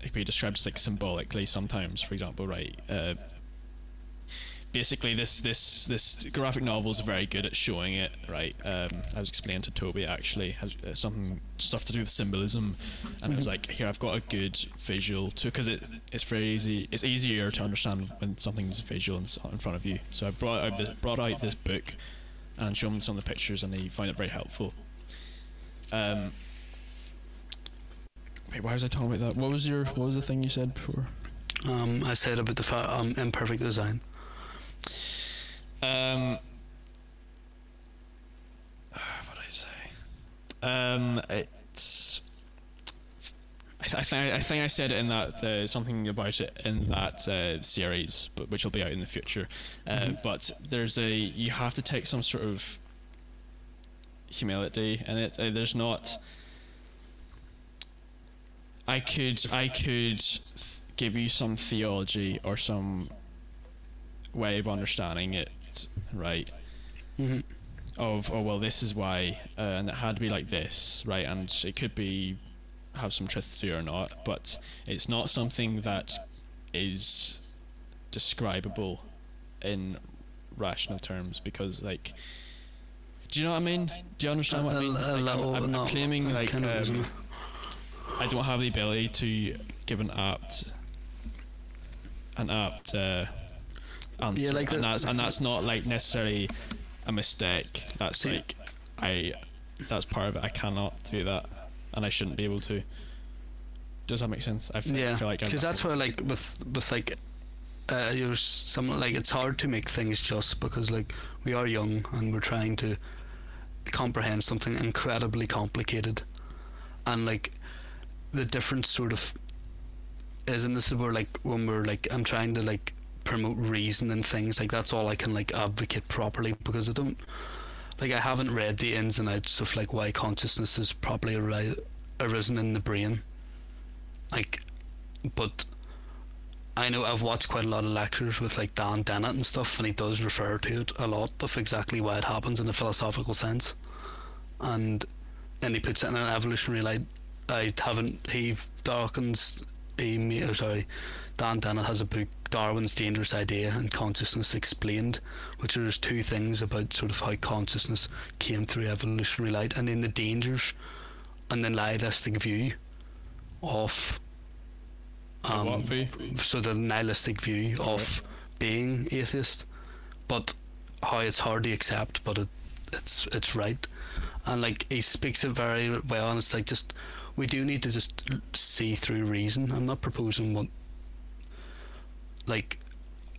it could be described as like symbolically sometimes. For example, right. Uh, basically, this this this graphic novel is very good at showing it. Right. Um, I was explaining to Toby actually has uh, something stuff to do with symbolism, and I was like, here I've got a good visual to because it it's very easy. It's easier to understand when something's visual and in front of you. So I brought out this brought out this book, and shown him some of the pictures, and he found it very helpful. Um. Wait, why was I talking about that? What was your what was the thing you said before? Um, I said about the fa- um, imperfect design. Um, what did I say? Um, it's. I, th- I think I think I said in that uh, something about it in that uh, series, but which will be out in the future. Uh, Mhm. But there's a you have to take some sort of humility in it. Uh, there's not. I could I could give you some theology or some way of understanding it, right? hmm Of oh well, this is why, uh, and it had to be like this, right? And it could be have some truth to it or not, but it's not something that is describable in rational terms because like. Do you know what I mean? Do you understand what I mean? Like, I'm- I'm, I'm claiming like um. I don't have the ability to give an apt an apt uh, answer, Yeah, like and the- that's and that's not like necessarily a mistake. That's See- like I that's part of it. I cannot do that, and I shouldn't be able to. Does that make sense? I feel, I Yeah, feel like I'm because that's where like with with like uh, you're some like it's hard to make things just because like we are young and we're trying to comprehend something incredibly complicated, and like the difference sort of is in this is where like when we're like I'm trying to like promote reason and things. Like that's all I can like advocate properly because I don't like I haven't read the ins and outs of like why consciousness is properly ari- arisen in the brain. Like but I know I've watched quite a lot of lectures with like Dan Dennett and stuff and he does refer to it a lot of exactly why it happens in a philosophical sense. And and he puts it in an evolutionary light. I haven't he Dawkins he ma- oh, sorry Dan Dennett has a book Darwin's Dangerous Idea and Consciousness Explained which there's two things about sort of how consciousness came through evolutionary light and then the dangers and the nihilistic view of what um, view? so the nihilistic view of being atheist, but how it's hard to accept, but it, it's it's right, and like he speaks it very well, and it's like just we do need to just see through reason. I'm not proposing what, like,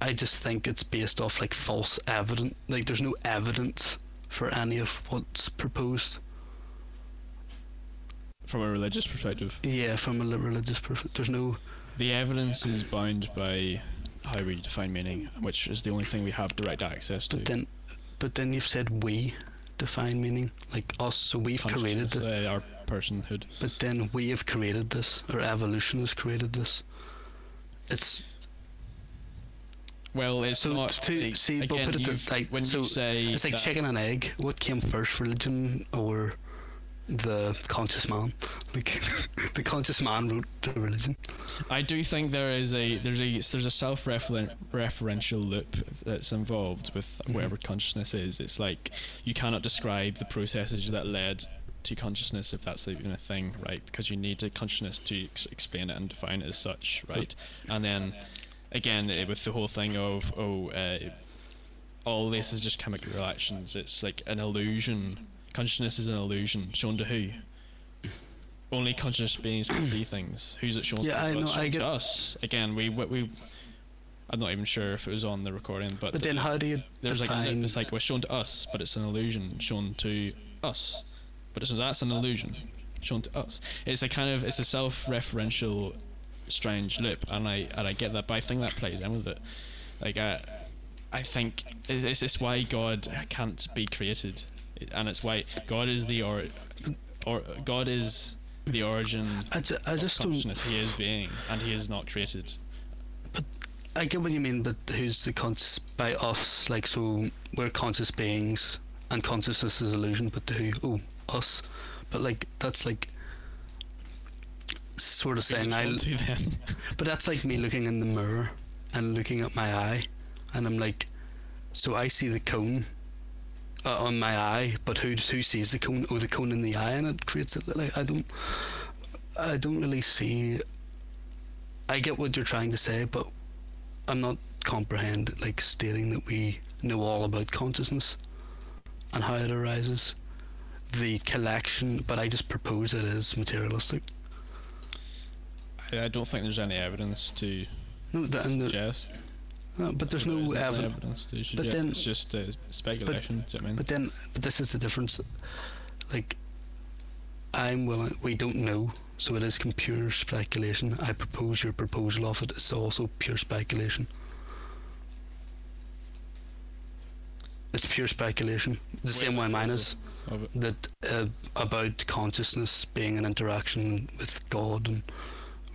I just think it's based off like false evidence. Like there's no evidence for any of what's proposed. From a religious perspective, Yeah, from a religious perspective, there's no. the evidence is bound by how we define meaning, which is the only thing we have direct access to. But then, but then you've said we define meaning, like us. So we've created it. uh, our personhood. But then we have created this, or evolution has created this. It's Well, it's So not. to- like, see, but put it you've- like- when so you say it's like chicken and egg. What came first, religion or the conscious man? Like the conscious man wrote the religion. I do think there is a there's a there's a self referential loop that's involved with Mhm. whatever consciousness is. It's like you cannot describe the processes that led to consciousness if that's even a thing, right? Because you need a consciousness to ex- explain it and define it as such, right? And then again eh, with the whole thing of oh uh, all this is just chemical reactions. It's like an illusion. Consciousness is an illusion shown to who? Only conscious beings can see things. Who's it shown Yeah, to? I Well, know, I get- us. Again, we, we we. I'm not even sure if it was on the recording, but, But then how do you there's like define? a, it's like it was shown to us, but it's an illusion shown to us, but it's that's an illusion shown to us. It's a kind of it's a self-referential strange loop, and I and I get that, but I think that plays in with it. Like I, I think is it's just why God can't be created, and it's why God is the or, or God is the origin I, ju- of just don't. consciousness. He is being, and He is not created. But I get what you mean, but who's the conscious by us? Like, so we're conscious beings, and consciousness is illusion, but who? Oh, us. But like, that's like sort of saying I. But that's like me looking in the mirror and looking at my eye, and I'm like, so I see the cone uh, on my eye, but who who sees the cone? Oh, the cone in the eye, and it creates it. Like I don't, I don't really see. I get what you're trying to say, but I'm not comprehend like stating that we know all about consciousness and how it arises. The collection, but I just propose it is materialistic. I, don't think there's any evidence to No, the, suggest. no, but there's no There evidence. to suggest. but then- it's just uh, speculation. do you know what I mean? But then, but this is the difference. Like, I'm willing. We don't know, so it is pure speculation. I propose your proposal of it is also pure speculation. It's pure speculation. The same way mine is. That uh, about consciousness being an interaction with God and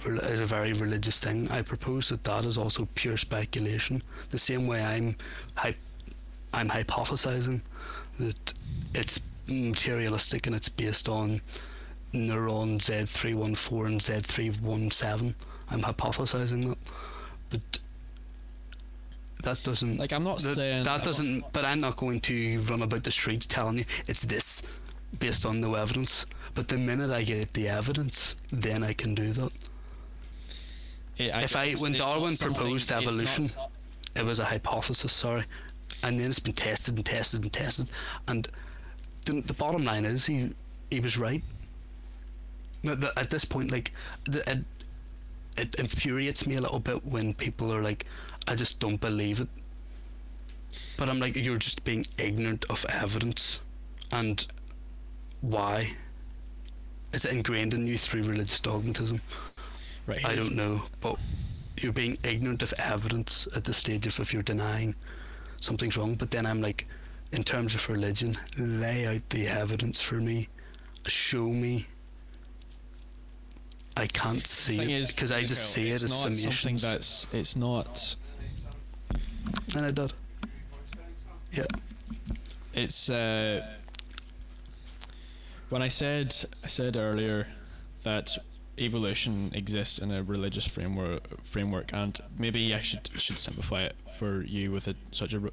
is a very religious thing. I propose that that is also pure speculation. The same way I'm, hy- I'm hypothesizing that it's materialistic and it's based on neuron Z314 and Z317. I'm hypothesizing that, but that doesn't. Like I'm not that, saying that doesn't. But I'm not going to run about the streets telling you it's this, based on no evidence. But the minute I get the evidence, then I can do that. It, if I- when Darwin proposed it's not- evolution, It was a hypothesis, sorry, and then it's been tested and tested and tested, and the, the bottom line is he he was right. No, the, at this point, like the, it, it infuriates me a little bit when people are like, "I just don't believe it." But I'm like, you're just being ignorant of evidence, and why? Is it ingrained in you through religious dogmatism? Right, I don't know, but you're being ignorant of evidence at the stage of if you're denying something's wrong. But then I'm like, in terms of religion, lay out the evidence for me, show me. I can't see thing it is, because I just see it it's as not something that's it's not and I did. Yeah, it's uh when I said I said earlier that evolution exists in a religious framework framework and maybe I should should simplify it for you with a, such a r-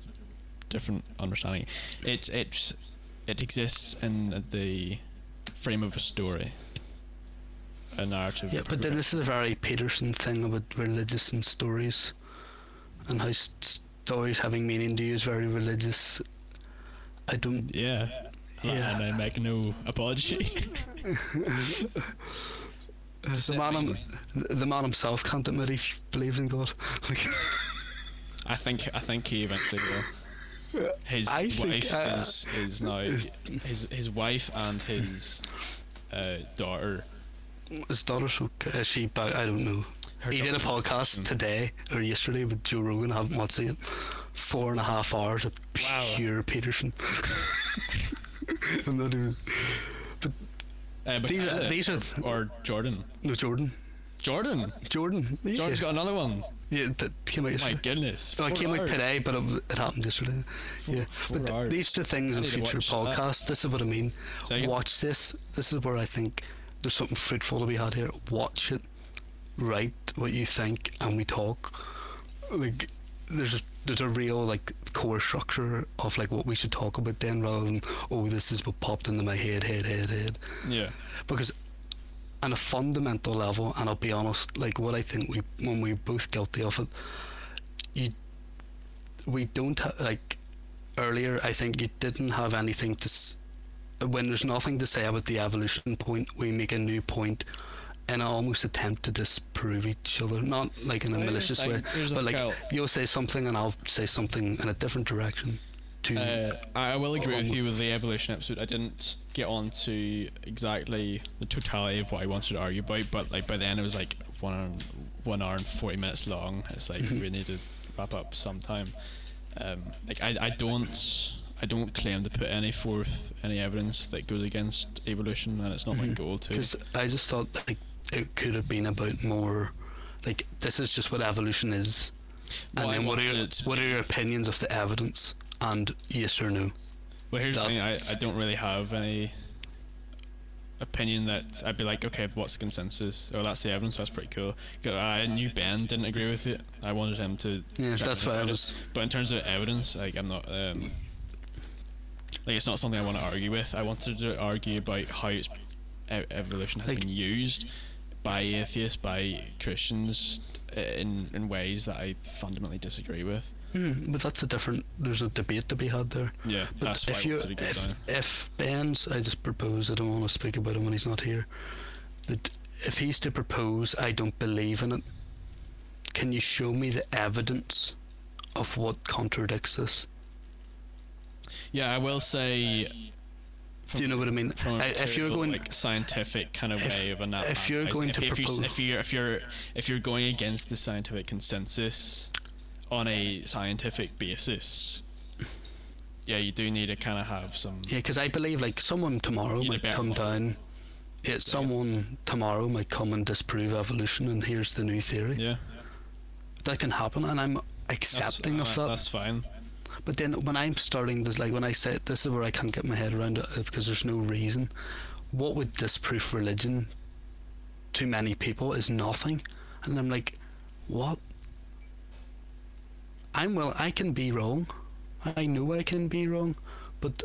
different understanding it it it exists in the frame of a story a narrative yeah, but then this is a very Peterson thing about religious and stories, and how s- stories having meaning to you is very religious. I don't yeah Yeah. and I make no apology the man, him, the man himself can't admit he f- believes in God. Like, I think I think he eventually will. His I think, wife uh, is is now is- his his wife and his uh, daughter. his daughter's okay. Is she back? I don't know. her he did a podcast today or yesterday with Joe Rogan. I haven't watched it. Four and a half hours of Wow. pure Peterson. I'm not even. Uh, These are, these are th- or Jordan. no Jordan. Jordan. Jordan. Yeah. Jordan's got another one. yeah, that came out My goodness. Oh, it came out today, but it, it happened yesterday. yeah, four but th- these are things I in future watch that. podcasts. This is what I mean. Again? Watch this. This is where I think there's something fruitful to be had here. Watch it, write what you think, and we talk. Like there's a, there's a real like core structure of like what we should talk about then, rather than oh this is what popped into my head, head, head, head Yeah. because on a fundamental level, and I'll be honest, like what I think we when we're both guilty of it, you we don't ha- like earlier. I think you didn't have anything to. S- when there's nothing to say about the evolution point, we make a new point in almost attempt to disprove each other. Not like in a malicious way, thing, here's the but like you'll say something and I'll say something in a different direction. To Uh, I will agree with you with the evolution episode. I didn't get on to exactly the totality of what I wanted to argue about, but like by the end it was like one one hour and forty minutes long. It's like Mhm. we need to wrap up sometime. Um, like I, I don't I don't claim to put any forth any evidence that goes against evolution, and it's not my Mhm. goal to. Because I just thought like it could have been about more, like this is just what evolution is, Well, and I then what are your, what are your opinions of the evidence and yes or no? Well, here's the thing. I, I don't really have any opinion that I'd be like, okay, what's the consensus? Oh, that's the evidence. That's pretty cool I knew Ben didn't agree with it. I wanted him to. Yeah, that's what I was. But in terms of evidence, like I'm not. Um, like it's not something I want to argue with. I wanted to argue about how it's, evolution has Like- been used by atheists, by Christians, uh, in in ways that I fundamentally disagree with. Hmm, but that's a different. There's a debate to be had there. Yeah, But that's if you wanted to go if, if Ben's, I just propose. I don't want to speak about him when he's not here. But if he's to propose, I don't believe in it. Can you show me the evidence of what contradicts this? Yeah, I will say. Do you know what I mean? if you're going, like scientific kind of if- way of analysis, if you're going if, to if, you, propose- if you're if you're if you're going against the scientific consensus on a scientific basis, yeah, you do need to kind of have some. yeah, because I believe like someone tomorrow You might come model. down. Yeah, someone tomorrow might come and disprove evolution, and here's the new theory. Yeah, That can happen, and I'm that's, accepting uh, of that. That's fine. But then when I'm starting this, like when I say this is where I can't get my head around it uh, because there's no reason. What would disprove religion to many people is nothing, and I'm like, what? I'm well. I can be wrong. I know I can be wrong, but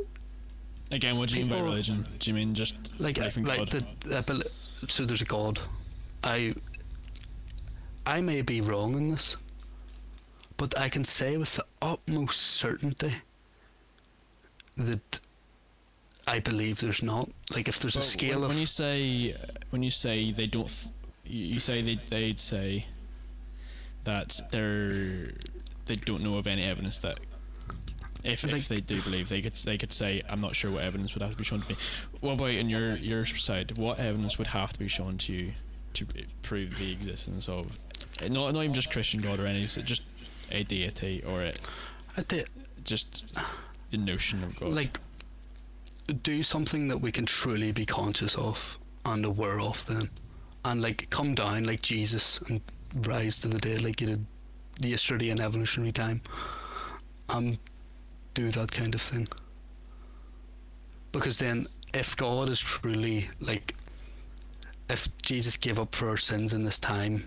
Again, what do you mean by religion? Do you mean just like like God? the, the so there's a God. I I may be wrong in this, but I can say with the utmost certainty that I believe there's not. Like if there's a scale when, of when you say when you say they don't, th- you, say they they'd say that they're they don't know of any evidence that if, Like- if they do believe they could they could say I'm not sure what evidence would have to be shown to me. What about in your your side? What evidence would have to be shown to you to prove the existence of not not even just Christian God or any just a deity or a, I thi- just the notion of God. like do something that we can truly be conscious of and aware of then and like come down like jesus and rise to the dead like you did yesterday in evolutionary time and do that kind of thing because then if god is truly like if jesus gave up for our sins in this time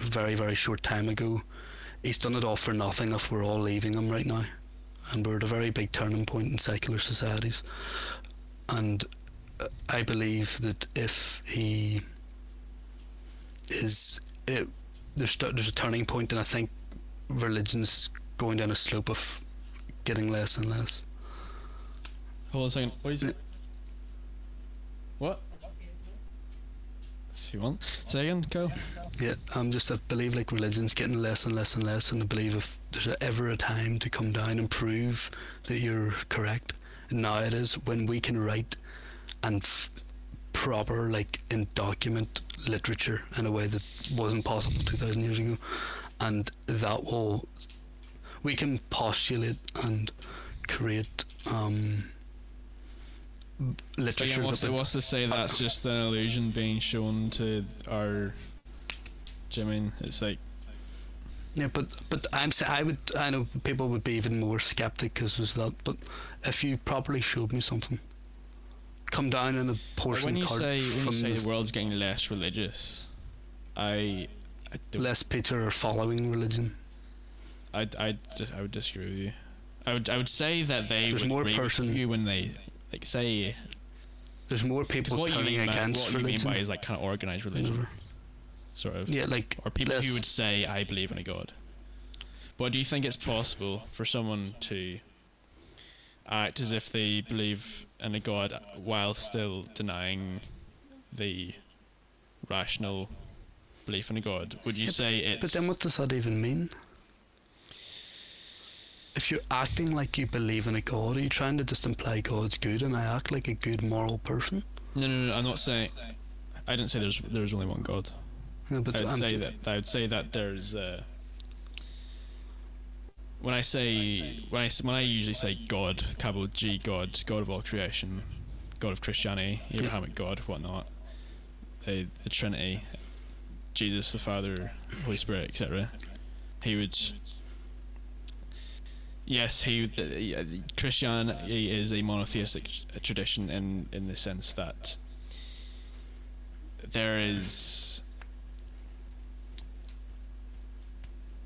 very very short time ago he's done it all for nothing if we're all leaving him right now and we're at a very big turning point in secular societies. And I believe that if he is, it, there's there's a turning point, and I think religion's going down a slope of getting less and less. Hold on a second. What is it? What? You want. Again, go. Yeah, I'm just I believe like religion's getting less and less and less, and I believe if there's ever a time to come down and prove that you're correct, now it is when we can write and f- proper like in document literature in a way that wasn't possible 2,000 years ago, and that will we can postulate and create um, literature again, what's, that to, what's to say that's just an illusion being shown to our. Do you know I mean? It's like. Yeah, but but I'm sa- I would I know people would be even more skeptic because was that. But if you properly showed me something, come down in a Like portion when you cart say when you say the world's getting less religious, I, I don't, less Peter are following religion. I I I would disagree with you. I would I would say that they There's would more agree with person- you when they like say There's more people what you turning mean by against what you mean by is like kind of organized religion, sort of. Yeah, like or people less, who would say I believe in a god. But do you think it's possible for someone to act as if they believe in a god while still denying the rational belief in a god? Would you Yeah, say it's But then what does that even mean? If you're acting like you believe in a god, are you trying to just imply God's good and I act like a good moral person? No, no, no. I'm not saying. I didn't say there's there's only one god. Yeah, but I would I'm- say that I would say that there's uh, when I say when I when I usually say God, capital G God, God of all creation, God of Christianity, Abrahamic God, whatnot, the the Trinity, Jesus the Father, Holy Spirit, etc. He would. Yes, he uh, Christianity is a monotheistic tradition in in the sense that there is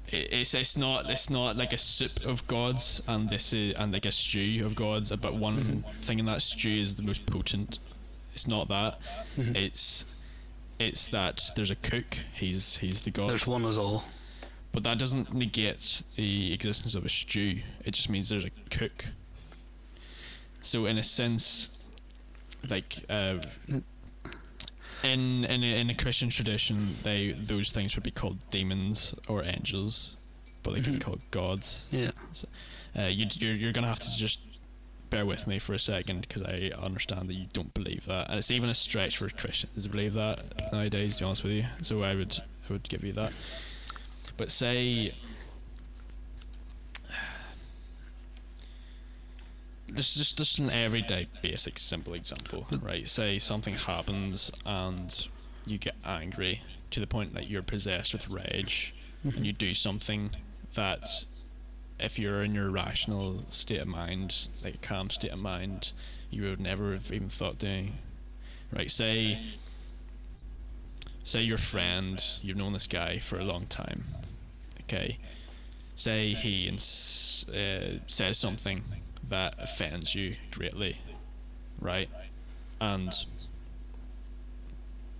it's it's not it's not like a soup of gods and this is and like a stew of gods but one thing in that stew is the most potent. It's not that. Mhm. it's it's that there's a cook. He's he's the god. There's one as all. But that doesn't negate the existence of a stew it just means there's a cook so in a sense like uh in in a, in a Christian tradition, they those things would be called demons or angels, but they can be Mhm. called gods. Yeah. Uh, you you're you're gonna have to just bear with me for a second because I understand that you don't believe that, and it's even a stretch for Christians to believe that nowadays. To be honest with you, so I would I would give you that. But say. This is just, just an everyday basic simple example, hmm. right? Say something happens and you get angry to the point that you're possessed with rage and mm-hmm. you do something that if you're in your rational state of mind, like calm state of mind, you would never have even thought doing. Right, say say your friend, you've known this guy for a long time. Okay. Say he ins- uh, says something that offends you greatly, right? And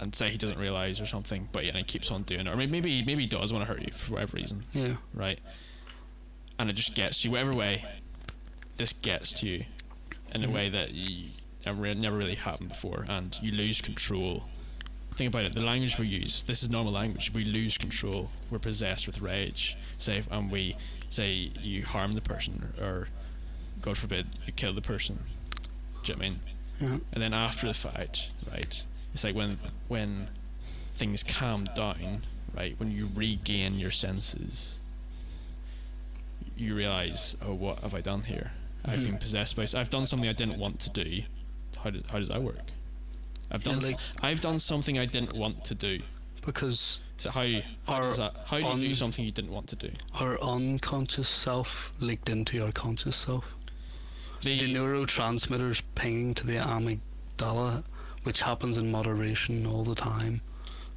and say he doesn't realize or something, but yeah, he keeps on doing it, or maybe maybe maybe he does want to hurt you for whatever reason, Yeah. right? And it just gets you whatever way. This gets to you in a way that you never never really happened before, and you lose control. Think about it. The language we use. This is normal language. We lose control. We're possessed with rage. Say, and we say you harm the person, or God forbid, you kill the person. Do you know what I mean? Yeah. And then after the fight right? It's like when when things calm down, right? When you regain your senses, you realize, oh, what have I done here? I've Mhm. been possessed by. I've done something I didn't want to do. How how does that work? I've done. like- I've done something I didn't want to do. Because So how how does that? How do you do something you didn't want to do? our unconscious self leaked into our conscious self. The, The neurotransmitters pinging to the amygdala, which happens in moderation all the time.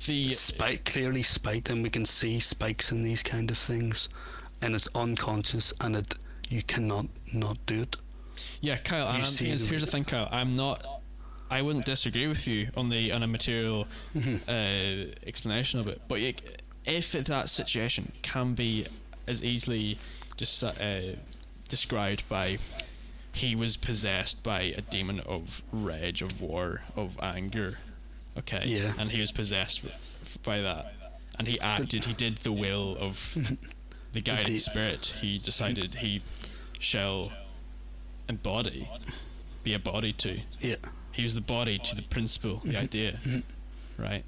the spike clearly spiked and we can see spikes in these kind of things and it's unconscious and it you cannot not do it Yeah, Kyle. And I'm the- here's the thing, Kyle. I'm not. I wouldn't disagree with you on the on a material uh, explanation of it, but it, if that situation can be as easily just uh, described by he was possessed by a demon of rage, of war, of anger, okay, Yeah. and he was possessed by that, and he acted. He did the will of the guiding the- spirit. He decided he shall embody, be a body to. yeah He was the body to the principle, the idea, right?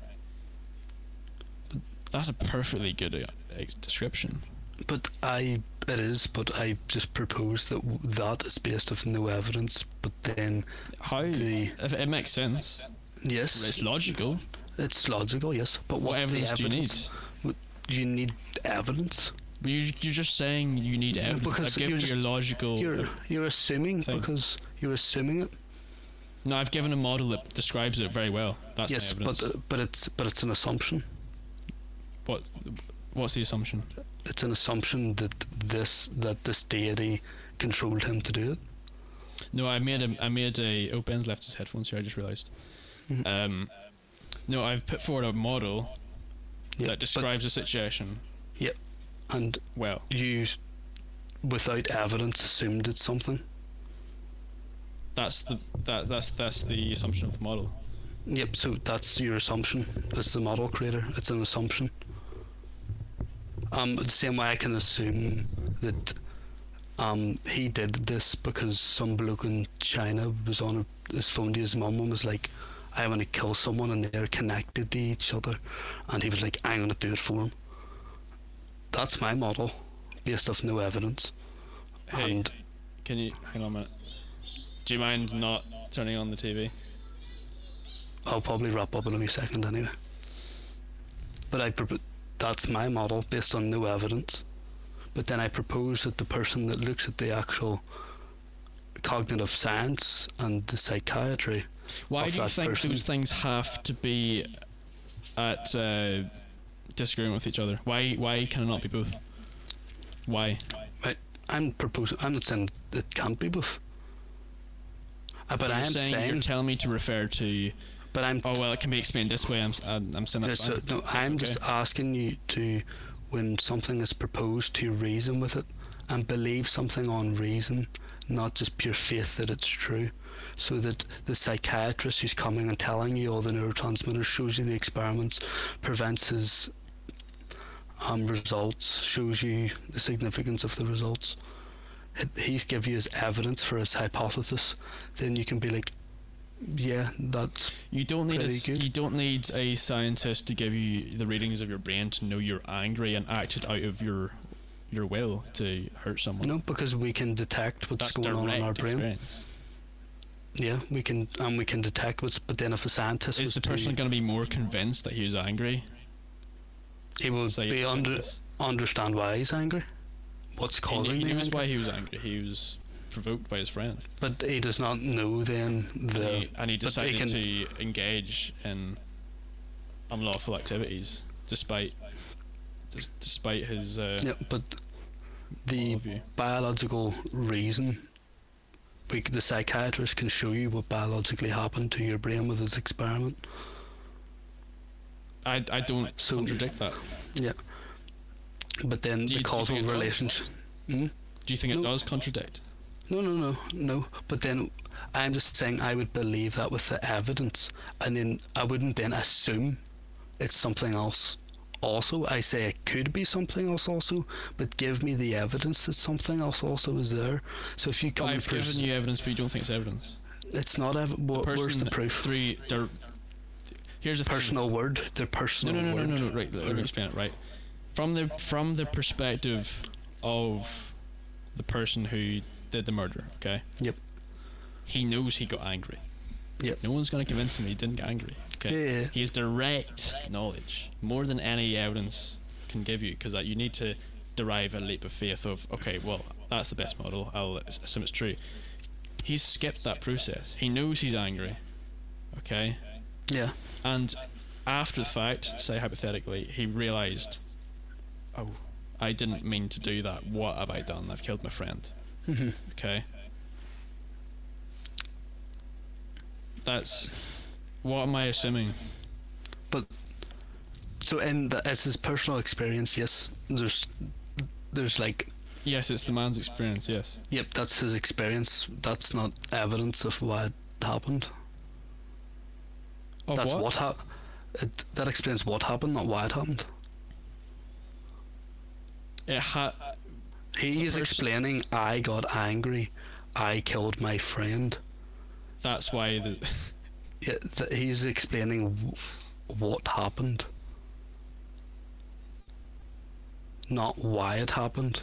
That's a perfectly good uh, ex- description. but i it is but i just propose that w- that is based off no evidence but then How? The- if it makes sense. yes It's logical. it's logical yes but What the evidence do you need? evidence you need evidence But you, you're just saying you need evidence. because I've you're you your logical. you're you're assuming thing. because you're assuming it no, I've given a model that describes it very well. That's yes but uh, but it's but it's an assumption what? What's the assumption? it's an assumption that this that this deity controlled him to do it No, I made a. I made a. Oh, Ben's left his headphones here. I just realized. Mhm. Um, no, I've put forward a model Yeah, that describes the situation Yep, and well. you without evidence assumed it's something That's the that that's that's the assumption of the model. yep so that's your assumption as the model creator it's an assumption um the same way i can assume that um he did this because some bloke in china was on his phone to his mum and was like I want to kill someone and they're connected to each other, and he was like, I'm gonna do it for him. That's my model, based off no evidence. Hey, And can you hang on a minute? Do you mind not turning on the TV? I'll probably wrap up in a wee second anyway. But I prop- that's my model based on no evidence. But then I propose that the person that looks at the actual cognitive science and the psychiatry Why do you think person- those things have to be at uh, disagreeing with each other? Why why can it not be both? Why? I'm proposing. I'm not saying it can't be both. Uh, but I am saying, saying. you're telling me to refer to. but I'm. Oh well, it can be explained this way. I'm I'm, saying that's fine. so, no, That's I'm okay. just asking you to, when something is proposed, to reason with it and believe something on reason, not just pure faith that it's true. So that the psychiatrist who's coming and telling you all the neurotransmitters, shows you the experiments, prevents his um, results, shows you the significance of the results. He- He's give you his evidence for his hypothesis. Then you can be like, yeah, that's You don't need a, good. you don't need a scientist to give you the readings of your brain to know you're angry and act it out of your your will to hurt someone. no, because we can detect what's That's going on in our brain. experience. Yeah, we can, and we can detect what's. But then, if a scientist Is the person going to be more convinced that he was angry? he will be under understand why he's angry, what's He, causing he the knows why he was angry. He was provoked by his friend, but he does not know then and, the. he, and he but they decided can- to engage in unlawful activities despite despite his uh, Yeah, but the biological reason. We, the psychiatrist can show you what biologically happened to your brain with his experiment. I I don't So- contradict that. But then Do the you causal relationship. Hmm? Do you think it No. does contradict? No, no, no, no. But then I'm just saying I would believe that with the evidence, and then I wouldn't then assume it's something else. Also, I say it could be something else also, but give me the evidence that something else also is there. So if you come, I've pres- given you evidence, but you don't think it's evidence. it's not ev- wha- The where's the proof? Three. here's thing. Personal word, their personal no, no, no, word. no, no. Right, let me explain it. Right, from the from the perspective of the person who did the murder. Okay. Yep. He knows he got angry. Yep. No one's gonna convince him he didn't get angry. Okay. Yeah, yeah. He has direct knowledge, more than any evidence can give you, because you need to derive a leap of faith of, okay, well, that's the best model. I'll assume it's true. He's skipped that process. He knows he's angry. Okay. yeah. And after the fact, say hypothetically, he realised, oh, I didn't mean to do that. What have I done? I've killed my friend. Okay. That's. What am I assuming? But so in the, as his personal experience, yes, there's, there's like Yes, it's the man's experience, yes. Yep, that's his experience. That's not evidence of why it happened. Of that's what? what, happened. That explains what happened, not why it happened. Ha- He is explaining, I got angry, I killed my friend. that's why the. Yeah, th- he's explaining w- what happened, not why it happened.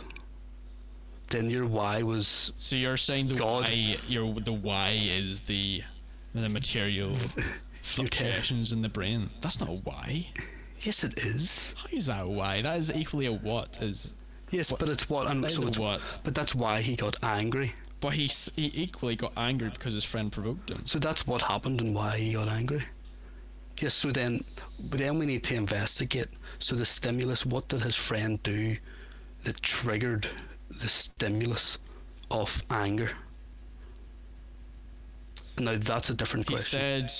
Then your why was So you're saying the God. why? Your the why is the the material fluctuations in the brain. That's not a why. Yes, it is. How is that a why? That is equally a what. Is Yes, What- but it's what. Is so it's, what? but that's why he got angry. But he he equally got angry because his friend provoked him. So that's what happened and why he got angry. Yes, so then but then we need to investigate. So the stimulus, what did his friend do that triggered the stimulus of anger? Now that's a different He question. said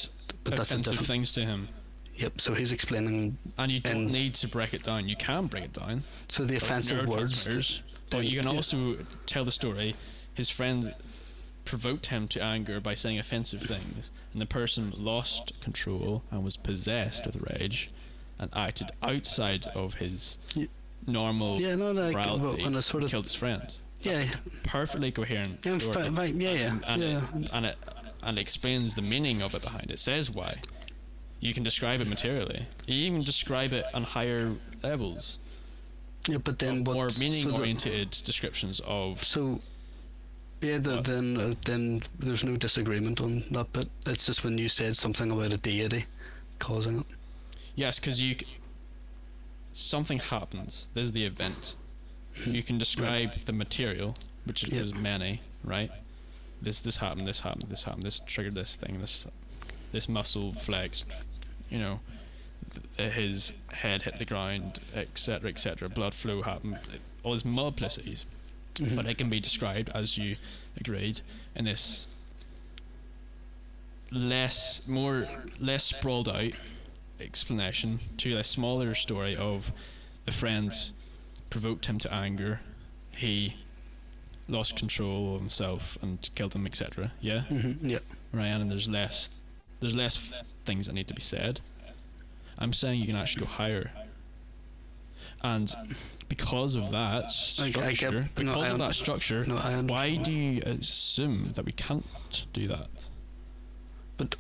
but that's a offensive different things to him, Yep, so he's explaining and you don't And- need to break it down. You can break it down. so the offensive words But you can yeah. also tell the story. His friend provoked him to anger by saying offensive things, and the person lost control and was possessed with rage, and acted outside of his Ye- normal Yeah, no, like well, morality. when I sort and of killed his friend. yeah, Perfectly coherent. yeah, story. fi- fi- yeah, yeah, and, and yeah. It, and it and explains the meaning of it behind it. Says why. You can describe it materially. You even describe it on higher levels. Yeah, but then what? more so meaning the- oriented descriptions of So, yeah, the, then uh, then there's no disagreement on that bit. It's just when you said something about a deity causing it. yes, because you c- something happens. There's the event. You can describe the material, which is Yeah. many, right? This this happened. This happened. This happened. This triggered this thing. This this muscle flexed. You know, his head hit the ground, etc., etc. Blood flow happened. All these multiplicities. Mhm. but it can be described as you agreed in this less more less sprawled out explanation to a smaller story of the friends provoked him to anger he lost control of himself and killed him etc yeah Mhm, Yeah. Ryan and there's less there's less f- things that need to be said. I'm saying you can actually go higher. And because of that I- I get- structure no, because of that structure No, why do you assume that we can't do that? But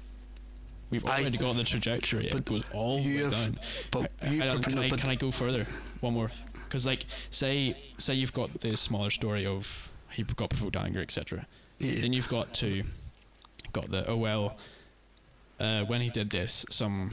we've already th- got the trajectory. It but goes all the way down. But I- I can, no, I, but can I go further? One more. Because like say say you've got the smaller story of he got provoked anger etc yeah, then you've got to got the oh well uh, when he did this some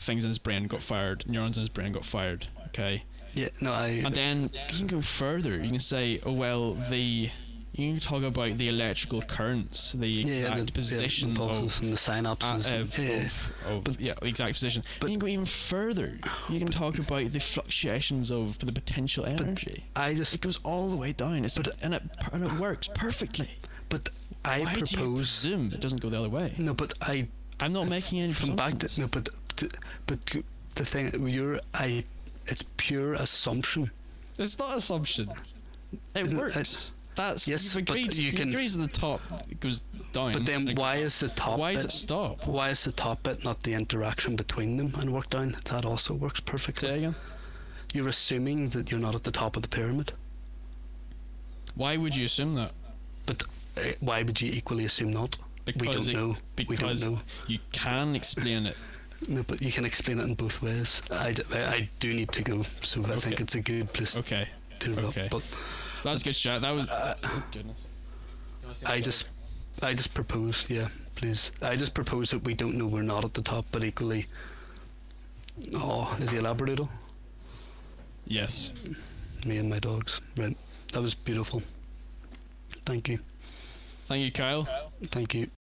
things in his brain got fired neurons in his brain got fired okay yeah, no, I. and then you can go further you can say oh well the you can talk about the electrical currents the yeah, exact the, the position impulses of and the uh, synapses. of, yeah, of, of But- yeah, the exact position. but- you can go even further. You can talk about the fluctuations of the potential energy. I just, it goes all the way down. It's But- and it and it works perfectly. but I Why do you propose. presume it doesn't go the other way? No, but I I'm not making any from back to no, but but the thing you're I, it's pure assumption. It's not assumption. It works. That's yes, you've but agreed. you can- agrees at the top. It goes down. But then why is the top why bit? does it stop? Why is the top bit not the interaction between them and work down? That also works perfectly. Say again. You're assuming that you're not at the top of the pyramid, Why would you assume that? but why would you equally assume not? Because we don't it- know. we don't Because know. you can explain it. No, but you can explain it in both ways. I, d- I- I do need to go, so I think it's a good place Okay, to okay. But that was a good shot. That was. oh uh, goodness. I just, I just propose, yeah, please. I just propose that we don't know we're not at the top, but equally. Oh, is he a Labradoodle? Yes. Me and my dogs. Right. That was beautiful. Thank you. Thank you, Kyle. Thank you.